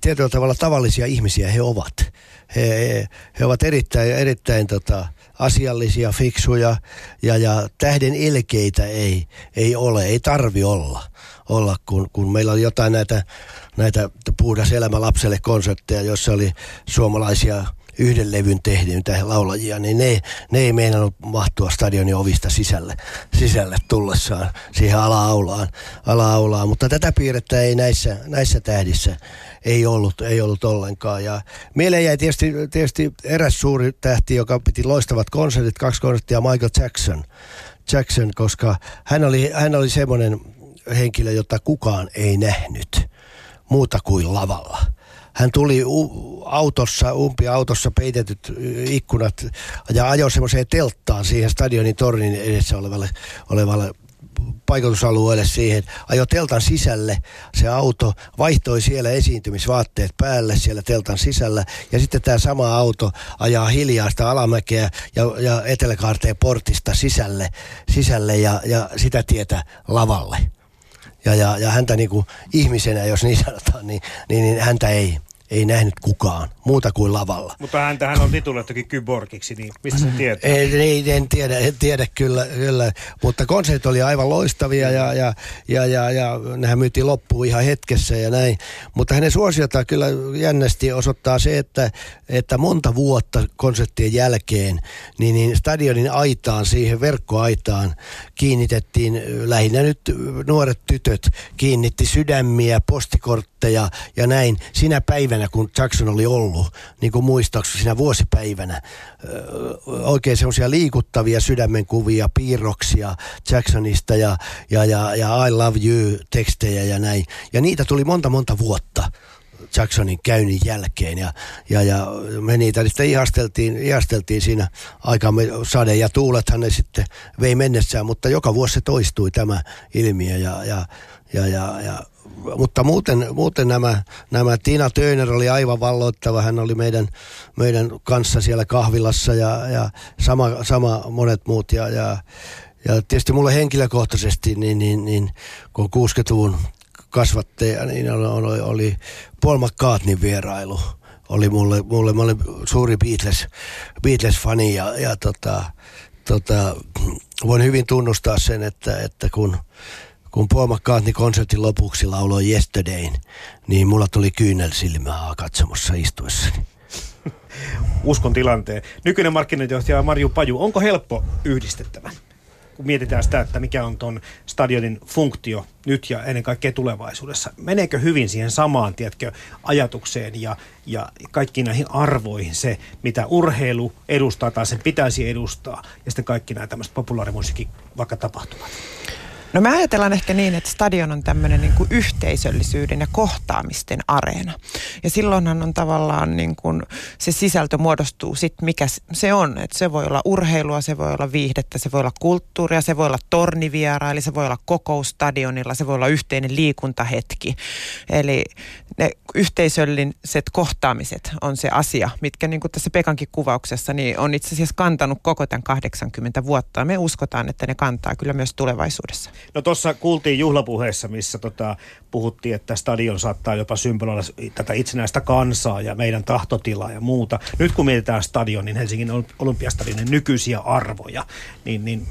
tietyllä tavalla tavallisia ihmisiä he ovat. He, he, ovat erittäin, erittäin tota, asiallisia, fiksuja ja, ja tähden ilkeitä ei, ei ole, ei tarvi olla, olla kun, kun meillä oli jotain näitä, näitä puhdas elämä lapselle konsertteja, joissa oli suomalaisia yhden levyn tehdyitä laulajia, niin ne, ne ei meinannut mahtua stadionin ovista sisälle, sisälle tullessaan siihen ala-aulaan, ala-aulaan. Mutta tätä piirrettä ei näissä, näissä tähdissä ei ollut, ei ollut ollenkaan. Ja mieleen jäi tietysti, tietysti eräs suuri tähti, joka piti loistavat konsertit, kaksi konserttia, Michael Jackson. Jackson, koska hän oli, hän oli semmoinen henkilö, jota kukaan ei nähnyt muuta kuin lavalla hän tuli u- autossa, umpi autossa peitetyt ikkunat ja ajoi semmoiseen telttaan siihen stadionin tornin edessä olevalle, olevalle paikoitusalueelle siihen, ajoi teltan sisälle. Se auto, vaihtoi siellä esiintymisvaatteet päälle siellä teltan sisällä. Ja sitten tämä sama auto ajaa hiljaa sitä alamäkeä ja, ja eteläkaarteen portista sisälle, sisälle ja, ja sitä tietä lavalle. Ja, ja, ja häntä niin kuin ihmisenä, jos niin sanotaan, niin, niin, niin häntä ei, ei nähnyt kukaan, muuta kuin lavalla. Mutta häntähän on tituloitukin kyborgiksi, niin mistä se tietää? Ei, ei, en tiedä, en tiedä kyllä, kyllä. mutta konsertit oli aivan loistavia ja, ja, ja, ja, ja nehän myytiin loppuun ihan hetkessä ja näin. Mutta hänen suosiota kyllä jännästi osoittaa se, että, että monta vuotta konserttien jälkeen niin, niin stadionin aitaan, siihen verkkoaitaan kiinnitettiin lähinnä nyt nuoret tytöt kiinnitti sydämiä, postikortteja ja näin sinä päivänä, kun Jackson oli ollut, niin kuin muistaakseni siinä vuosipäivänä, oikein semmoisia liikuttavia sydämenkuvia, piirroksia Jacksonista ja, ja, ja, ja I love you tekstejä ja näin. Ja niitä tuli monta monta vuotta. Jacksonin käynnin jälkeen. Ja, ja, ja me niitä sitten ihasteltiin, ihasteltiin siinä aikaan sade ja tuulethan ne sitten vei mennessään, mutta joka vuosi se toistui tämä ilmiö. Ja, ja, ja, ja, ja mutta muuten, muuten nämä, nämä, Tina Töner oli aivan valloittava, hän oli meidän, meidän kanssa siellä kahvilassa ja, ja sama, sama monet muut. Ja, ja, ja tietysti mulle henkilökohtaisesti, niin, niin, niin kun 60-luvun kasvattaja, niin oli, oli Paul McCartneyn vierailu. Oli mulle, mulle, mä olin suuri Beatles, Beatles-fani ja, ja tota, tota, voin hyvin tunnustaa sen, että, että kun, kun Paul McCartney konsertin lopuksi lauloi Yesterdayn, niin mulla tuli kyynel silmää katsomossa istuessani. Uskon tilanteen. Nykyinen markkinointijohtaja Marju Paju, onko helppo yhdistettävä? Kun mietitään sitä, että mikä on tuon stadionin funktio nyt ja ennen kaikkea tulevaisuudessa. Meneekö hyvin siihen samaan, tiedätkö, ajatukseen ja, ja kaikkiin näihin arvoihin se, mitä urheilu edustaa tai sen pitäisi edustaa ja sitten kaikki nämä tämmöiset populaarimusiikin vaikka tapahtumat? No me ajatellaan ehkä niin, että stadion on tämmöinen niin kuin yhteisöllisyyden ja kohtaamisten areena. Ja silloinhan on tavallaan niin kuin se sisältö muodostuu sitten mikä se on. Että se voi olla urheilua, se voi olla viihdettä, se voi olla kulttuuria, se voi olla tornivieraili, se voi olla kokous stadionilla, se voi olla yhteinen liikuntahetki. Eli ne yhteisölliset kohtaamiset on se asia, mitkä niin kuin tässä Pekankin kuvauksessa niin on itse asiassa kantanut koko tämän 80 vuotta. Me uskotaan, että ne kantaa kyllä myös tulevaisuudessa. No tuossa kuultiin juhlapuheessa, missä tota, puhuttiin, että stadion saattaa jopa symboloida tätä itsenäistä kansaa ja meidän tahtotilaa ja muuta. Nyt kun mietitään stadionin, Helsingin olympiastadionin nykyisiä arvoja, niin, niin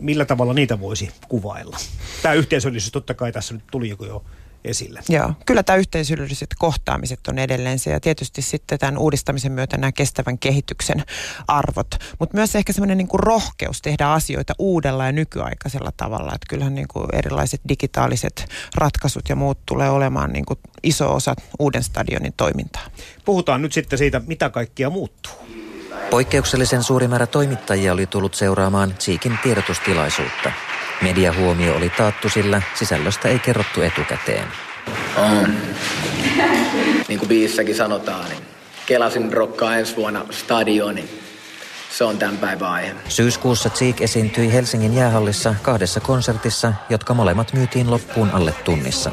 millä tavalla niitä voisi kuvailla? Tämä yhteisöllisyys totta kai tässä nyt tuli jo esille. Joo, kyllä tämä yhteisölliset kohtaamiset on edelleen se ja tietysti sitten tämän uudistamisen myötä nämä kestävän kehityksen arvot, mutta myös ehkä semmoinen niin rohkeus tehdä asioita uudella ja nykyaikaisella tavalla, että kyllähän niin kuin erilaiset digitaaliset ratkaisut ja muut tulee olemaan niin kuin iso osa uuden stadionin toimintaa. Puhutaan nyt sitten siitä, mitä kaikkia muuttuu. Poikkeuksellisen suuri määrä toimittajia oli tullut seuraamaan Tsiikin tiedotustilaisuutta. Mediahuomio oli taattu, sillä sisällöstä ei kerrottu etukäteen. On. Niin kuin biissäkin sanotaan, niin kelasin rokkaa ensi vuonna stadionin. Se on tämän päivän aihe. Syyskuussa Cheek esiintyi Helsingin jäähallissa kahdessa konsertissa, jotka molemmat myytiin loppuun alle tunnissa.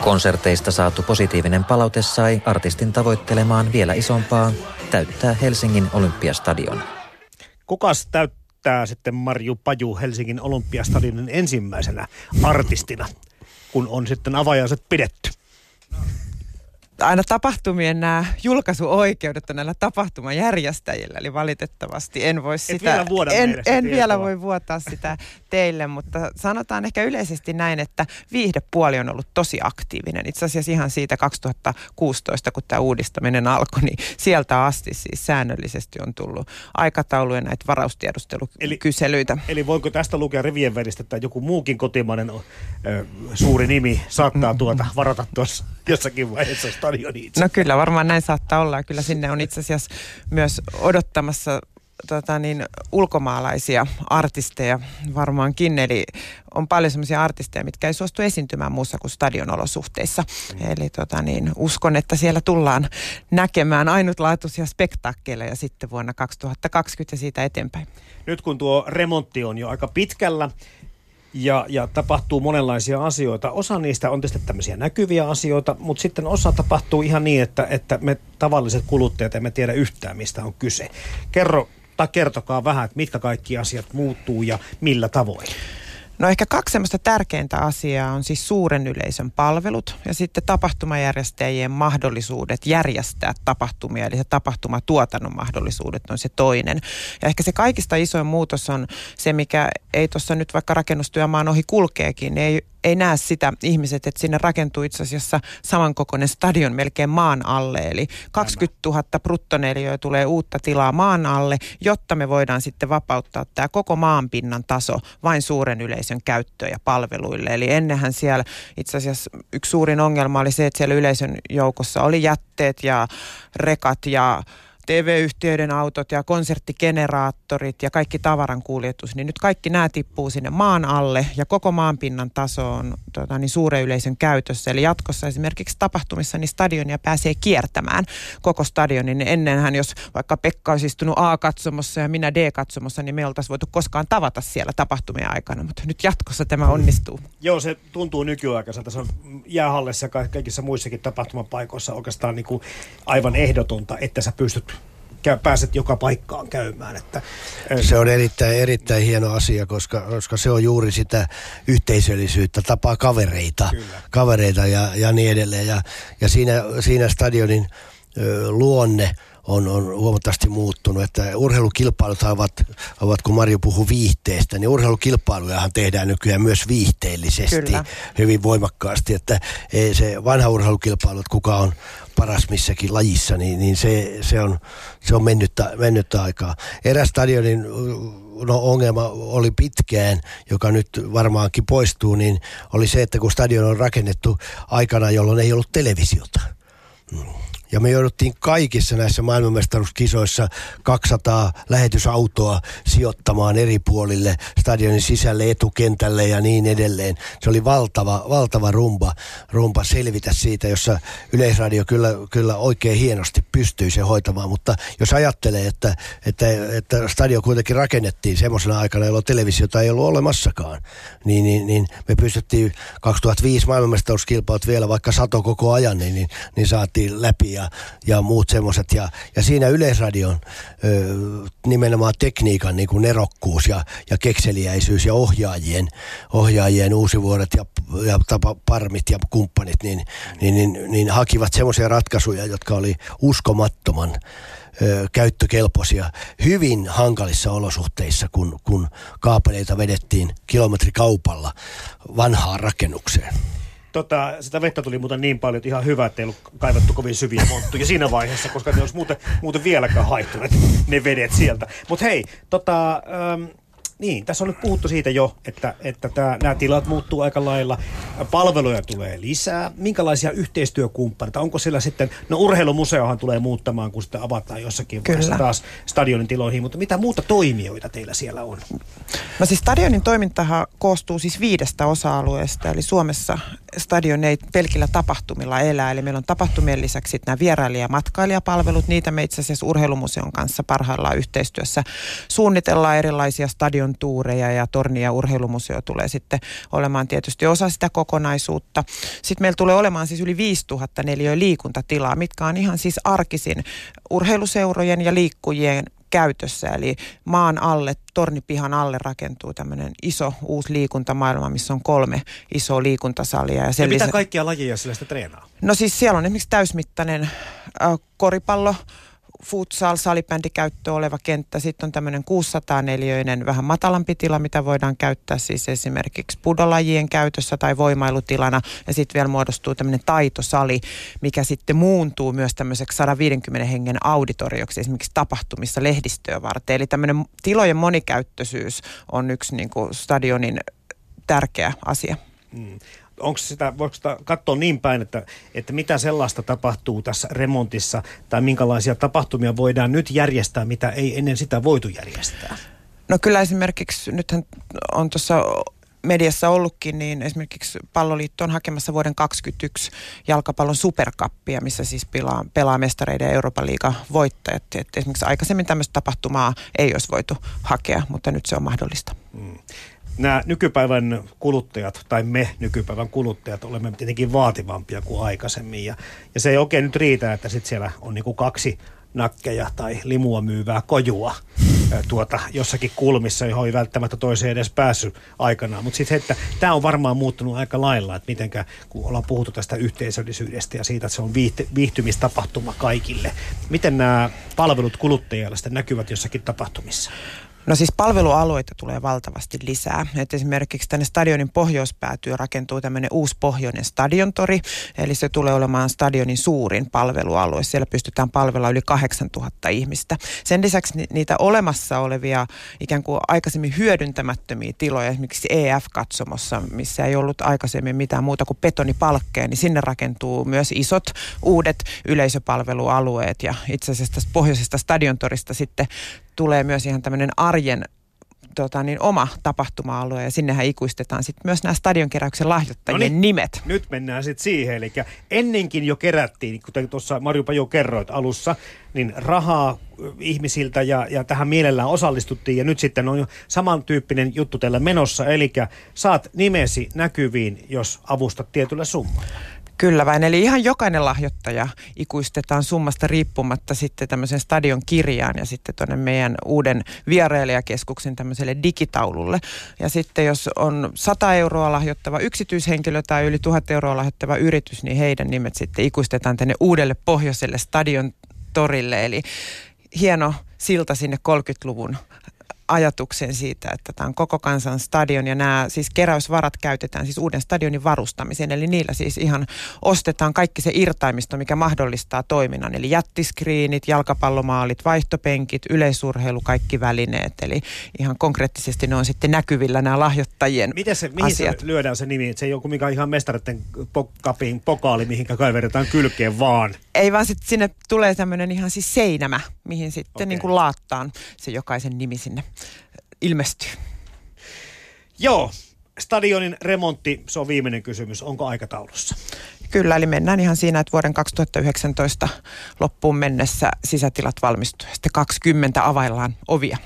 Konserteista saatu positiivinen palaute sai artistin tavoittelemaan vielä isompaa, täyttää Helsingin Olympiastadion. Kukas täyttää näyttää sitten Marju Paju Helsingin Olympiastadionin ensimmäisenä artistina, kun on sitten avajaiset pidetty? Aina tapahtumien nämä julkaisuoikeudet on näillä tapahtumajärjestäjillä, eli valitettavasti en voi sitä, vielä en, en vielä voi vuotaa sitä teille, mutta sanotaan ehkä yleisesti näin, että viihdepuoli on ollut tosi aktiivinen. Itse asiassa ihan siitä 2016, kun tämä uudistaminen alkoi, niin sieltä asti siis säännöllisesti on tullut aikatauluja näitä varaustiedustelukyselyitä. Eli, eli voiko tästä lukea rivien välistä, että joku muukin kotimainen ö, suuri nimi saattaa tuota varata tuossa jossakin vaiheessa stadioni itse. No kyllä, varmaan näin saattaa olla. Ja kyllä sinne on itse asiassa myös odottamassa tota niin, ulkomaalaisia artisteja varmaankin, eli on paljon sellaisia artisteja, mitkä ei suostu esiintymään muussa kuin stadionolosuhteissa. Mm. Eli tota niin, uskon, että siellä tullaan näkemään ainutlaatuisia spektaakkeleja sitten vuonna 2020 ja siitä eteenpäin. Nyt kun tuo remontti on jo aika pitkällä, ja, ja tapahtuu monenlaisia asioita. Osa niistä on tietysti tämmöisiä näkyviä asioita, mutta sitten osa tapahtuu ihan niin, että, että me tavalliset kuluttajat emme tiedä yhtään, mistä on kyse. Kerro tai kertokaa vähän, että mitkä kaikki asiat muuttuu ja millä tavoin. No ehkä kaksi semmoista tärkeintä asiaa on siis suuren yleisön palvelut ja sitten tapahtumajärjestäjien mahdollisuudet järjestää tapahtumia, eli se tapahtumatuotannon mahdollisuudet on se toinen. Ja ehkä se kaikista isoin muutos on se, mikä ei tuossa nyt vaikka rakennustyömaan ohi kulkeekin, ei ei näe sitä ihmiset, että sinne rakentuu itse asiassa samankokoinen stadion melkein maan alle. Eli 20 000 bruttoneliöä tulee uutta tilaa maan alle, jotta me voidaan sitten vapauttaa tämä koko maanpinnan taso vain suuren yleisön käyttöön ja palveluille. Eli ennenhän siellä itse asiassa yksi suurin ongelma oli se, että siellä yleisön joukossa oli jätteet ja rekat ja TV-yhtiöiden autot ja konserttigeneraattorit ja kaikki tavarankuljetus, niin nyt kaikki nämä tippuu sinne maan alle ja koko maanpinnan taso on tota, niin suuren yleisön käytössä. Eli jatkossa esimerkiksi tapahtumissa niin stadionia pääsee kiertämään koko stadionin. Niin ennenhän, jos vaikka Pekka olisi istunut A-katsomossa ja minä D-katsomossa, niin me oltaisiin voitu koskaan tavata siellä tapahtumien aikana, mutta nyt jatkossa tämä onnistuu. Joo, se tuntuu nykyaikaiselta. Se on jäähallissa ja kaikissa muissakin tapahtumapaikoissa oikeastaan niin kuin aivan ehdotonta, että sä pystyt pääset joka paikkaan käymään. Että, se on erittäin, erittäin hieno asia, koska, koska se on juuri sitä yhteisöllisyyttä, tapaa kavereita, Kyllä. kavereita ja, ja niin edelleen. Ja, ja siinä, siinä stadionin ö, luonne on, on huomattavasti muuttunut. Että urheilukilpailut ovat, ovat, kun Marjo puhuu viihteestä, niin urheilukilpailujahan tehdään nykyään myös viihteellisesti Kyllä. hyvin voimakkaasti. Että se vanha urheilukilpailu, että kuka on paras missäkin lajissa, niin, niin se, se, on, se on mennyttä, mennyttä aikaa. Eräs stadionin no, ongelma oli pitkään, joka nyt varmaankin poistuu, niin oli se, että kun stadion on rakennettu aikana, jolloin ei ollut televisiota. Mm. Ja me jouduttiin kaikissa näissä maailmanmestaruuskisoissa 200 lähetysautoa sijoittamaan eri puolille stadionin sisälle, etukentälle ja niin edelleen. Se oli valtava, valtava rumba, rumba selvitä siitä, jossa Yleisradio kyllä, kyllä oikein hienosti pystyi se hoitamaan. Mutta jos ajattelee, että, että, että stadio kuitenkin rakennettiin semmoisena aikana, jolloin televisiota ei ollut olemassakaan, niin, niin, niin me pystyttiin 2005 maailmanmestaruuskilpailut vielä vaikka sato koko ajan, niin, niin, niin saatiin läpi ja, ja muut semmoiset. Ja, ja siinä Yleisradion ö, nimenomaan tekniikan niin kuin nerokkuus ja, ja kekseliäisyys ja ohjaajien, ohjaajien uusivuodet ja, ja tapa, parmit ja kumppanit, niin, niin, niin, niin hakivat semmoisia ratkaisuja, jotka oli uskomattoman käyttökelpoisia hyvin hankalissa olosuhteissa, kun, kun kaapeleita vedettiin kilometrikaupalla vanhaan rakennukseen. Tota, sitä vettä tuli muuten niin paljon, että ihan hyvä, että ei ollut kaivattu kovin syviä monttuja siinä vaiheessa, koska ne olisi muuten, muuten vieläkään haihtuneet ne vedet sieltä. Mutta hei, tota, ähm, niin, tässä on nyt puhuttu siitä jo, että, että tämä, nämä tilat muuttuu aika lailla, palveluja tulee lisää. Minkälaisia yhteistyökumppaneita? Onko siellä sitten, no urheilumuseohan tulee muuttamaan, kun sitä avataan jossakin vaiheessa taas stadionin tiloihin, mutta mitä muuta toimijoita teillä siellä on? No siis stadionin toimintahan koostuu siis viidestä osa-alueesta, eli Suomessa stadion ei pelkillä tapahtumilla elä, eli meillä on tapahtumien lisäksi nämä vierailija- ja matkailijapalvelut, niitä me itse asiassa urheilumuseon kanssa parhaillaan yhteistyössä suunnitellaan erilaisia stadion paljon tuureja ja Torni- ja urheilumuseo tulee sitten olemaan tietysti osa sitä kokonaisuutta. Sitten meillä tulee olemaan siis yli 5000 neliöä liikuntatilaa, mitkä on ihan siis arkisin urheiluseurojen ja liikkujien käytössä. Eli maan alle, tornipihan alle rakentuu tämmöinen iso uusi liikuntamaailma, missä on kolme isoa liikuntasalia. Ja, ja mitä kaikkia lajeja sillä sitä treenaa? No siis siellä on esimerkiksi täysmittainen äh, koripallo, futsal, salibändikäyttö oleva kenttä. Sitten on tämmöinen 604 vähän matalampi tila, mitä voidaan käyttää siis esimerkiksi pudolajien käytössä tai voimailutilana. Ja sitten vielä muodostuu tämmöinen taitosali, mikä sitten muuntuu myös tämmöiseksi 150 hengen auditorioksi esimerkiksi tapahtumissa lehdistöä varten. Eli tämmöinen tilojen monikäyttöisyys on yksi niin kuin stadionin tärkeä asia. Mm onko sitä, voiko sitä katsoa niin päin, että, että mitä sellaista tapahtuu tässä remontissa tai minkälaisia tapahtumia voidaan nyt järjestää, mitä ei ennen sitä voitu järjestää? No kyllä esimerkiksi, nythän on tuossa mediassa ollutkin, niin esimerkiksi palloliitto on hakemassa vuoden 2021 jalkapallon superkappia, missä siis pelaa, pelaa mestareiden ja Euroopan liiga voittajat. Et esimerkiksi aikaisemmin tämmöistä tapahtumaa ei olisi voitu hakea, mutta nyt se on mahdollista. Mm nämä nykypäivän kuluttajat, tai me nykypäivän kuluttajat, olemme tietenkin vaativampia kuin aikaisemmin. Ja, ja se ei oikein nyt riitä, että sitten siellä on niinku kaksi nakkeja tai limua myyvää kojua tuota, jossakin kulmissa, johon ei välttämättä toiseen edes päässyt aikanaan. Mutta sitten, että tämä on varmaan muuttunut aika lailla, että mitenkä, kun ollaan puhuttu tästä yhteisöllisyydestä ja siitä, että se on viihty, viihtymistapahtuma kaikille. Miten nämä palvelut kuluttajille sitten näkyvät jossakin tapahtumissa? No siis palvelualueita tulee valtavasti lisää. Et esimerkiksi tänne stadionin pohjoispäätyy rakentuu tämmöinen uusi pohjoinen stadiontori, eli se tulee olemaan stadionin suurin palvelualue. Siellä pystytään palvella yli 8000 ihmistä. Sen lisäksi niitä olemassa olevia ikään kuin aikaisemmin hyödyntämättömiä tiloja, esimerkiksi EF-katsomossa, missä ei ollut aikaisemmin mitään muuta kuin betonipalkkeja, niin sinne rakentuu myös isot uudet yleisöpalvelualueet ja itse asiassa tästä pohjoisesta stadiontorista sitten tulee myös ihan tämmöinen arjen tota, niin oma tapahtuma-alue ja sinnehän ikuistetaan sitten myös nämä stadionkeräyksen lahjoittajien no niin, nimet. Nyt mennään sitten siihen, eli ennenkin jo kerättiin, kuten tuossa Marjupa jo kerroit alussa, niin rahaa ihmisiltä ja, ja tähän mielellään osallistuttiin ja nyt sitten on jo samantyyppinen juttu tällä menossa, eli saat nimesi näkyviin, jos avustat tietyllä summalla. Kyllä vain, eli ihan jokainen lahjoittaja ikuistetaan summasta riippumatta sitten tämmöisen stadion kirjaan ja sitten tuonne meidän uuden vierailijakeskuksen tämmöiselle digitaululle. Ja sitten jos on 100 euroa lahjoittava yksityishenkilö tai yli 1000 euroa lahjoittava yritys, niin heidän nimet sitten ikuistetaan tänne uudelle pohjoiselle stadion torille. Eli hieno silta sinne 30-luvun ajatuksen siitä, että tämä on koko kansan stadion ja nämä siis keräysvarat käytetään siis uuden stadionin varustamiseen. Eli niillä siis ihan ostetaan kaikki se irtaimisto, mikä mahdollistaa toiminnan. Eli jättiskriinit, jalkapallomaalit, vaihtopenkit, yleisurheilu, kaikki välineet. Eli ihan konkreettisesti ne on sitten näkyvillä nämä lahjoittajien Miten se, mihin asiat. se lyödään se nimi? Se ei ole mikä ihan mestareiden kapin pokaali, mihin kaiveretaan kylkeen vaan. Ei vaan sitten sinne tulee tämmöinen ihan siis seinämä, mihin sitten okay. niin kuin laattaan se jokaisen nimi sinne ilmestyy. Joo, stadionin remontti, se on viimeinen kysymys. Onko aikataulussa? Kyllä, eli mennään ihan siinä, että vuoden 2019 loppuun mennessä sisätilat valmistuu ja sitten 20 availlaan ovia.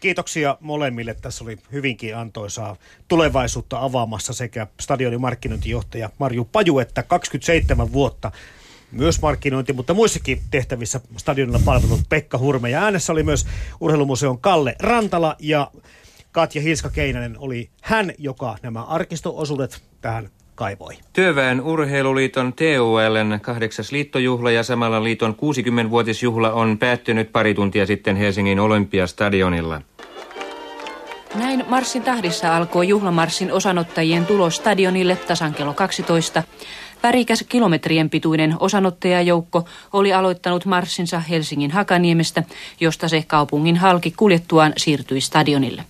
Kiitoksia molemmille. Tässä oli hyvinkin antoisaa tulevaisuutta avaamassa sekä stadionin markkinointijohtaja Marju Paju että 27 vuotta myös markkinointi, mutta muissakin tehtävissä stadionilla palvelut Pekka Hurme. Ja äänessä oli myös urheilumuseon Kalle Rantala ja Katja Hilska-Keinänen oli hän, joka nämä arkistoosuudet tähän kaivoi. Työväen urheiluliiton TULn kahdeksas liittojuhla ja samalla liiton 60-vuotisjuhla on päättynyt pari tuntia sitten Helsingin Olympiastadionilla. Näin Marssin tahdissa alkoi juhlamarssin osanottajien tulo stadionille tasan kello 12. Värikäs kilometrien pituinen osanottajajoukko oli aloittanut marssinsa Helsingin Hakaniemestä, josta se kaupungin halki kuljettuaan siirtyi stadionille.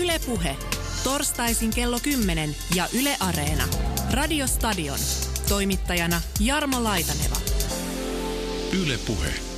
Ylepuhe. Torstaisin kello 10 ja Yle Areena. Radiostadion. Toimittajana Jarmo Laitaneva. Ylepuhe.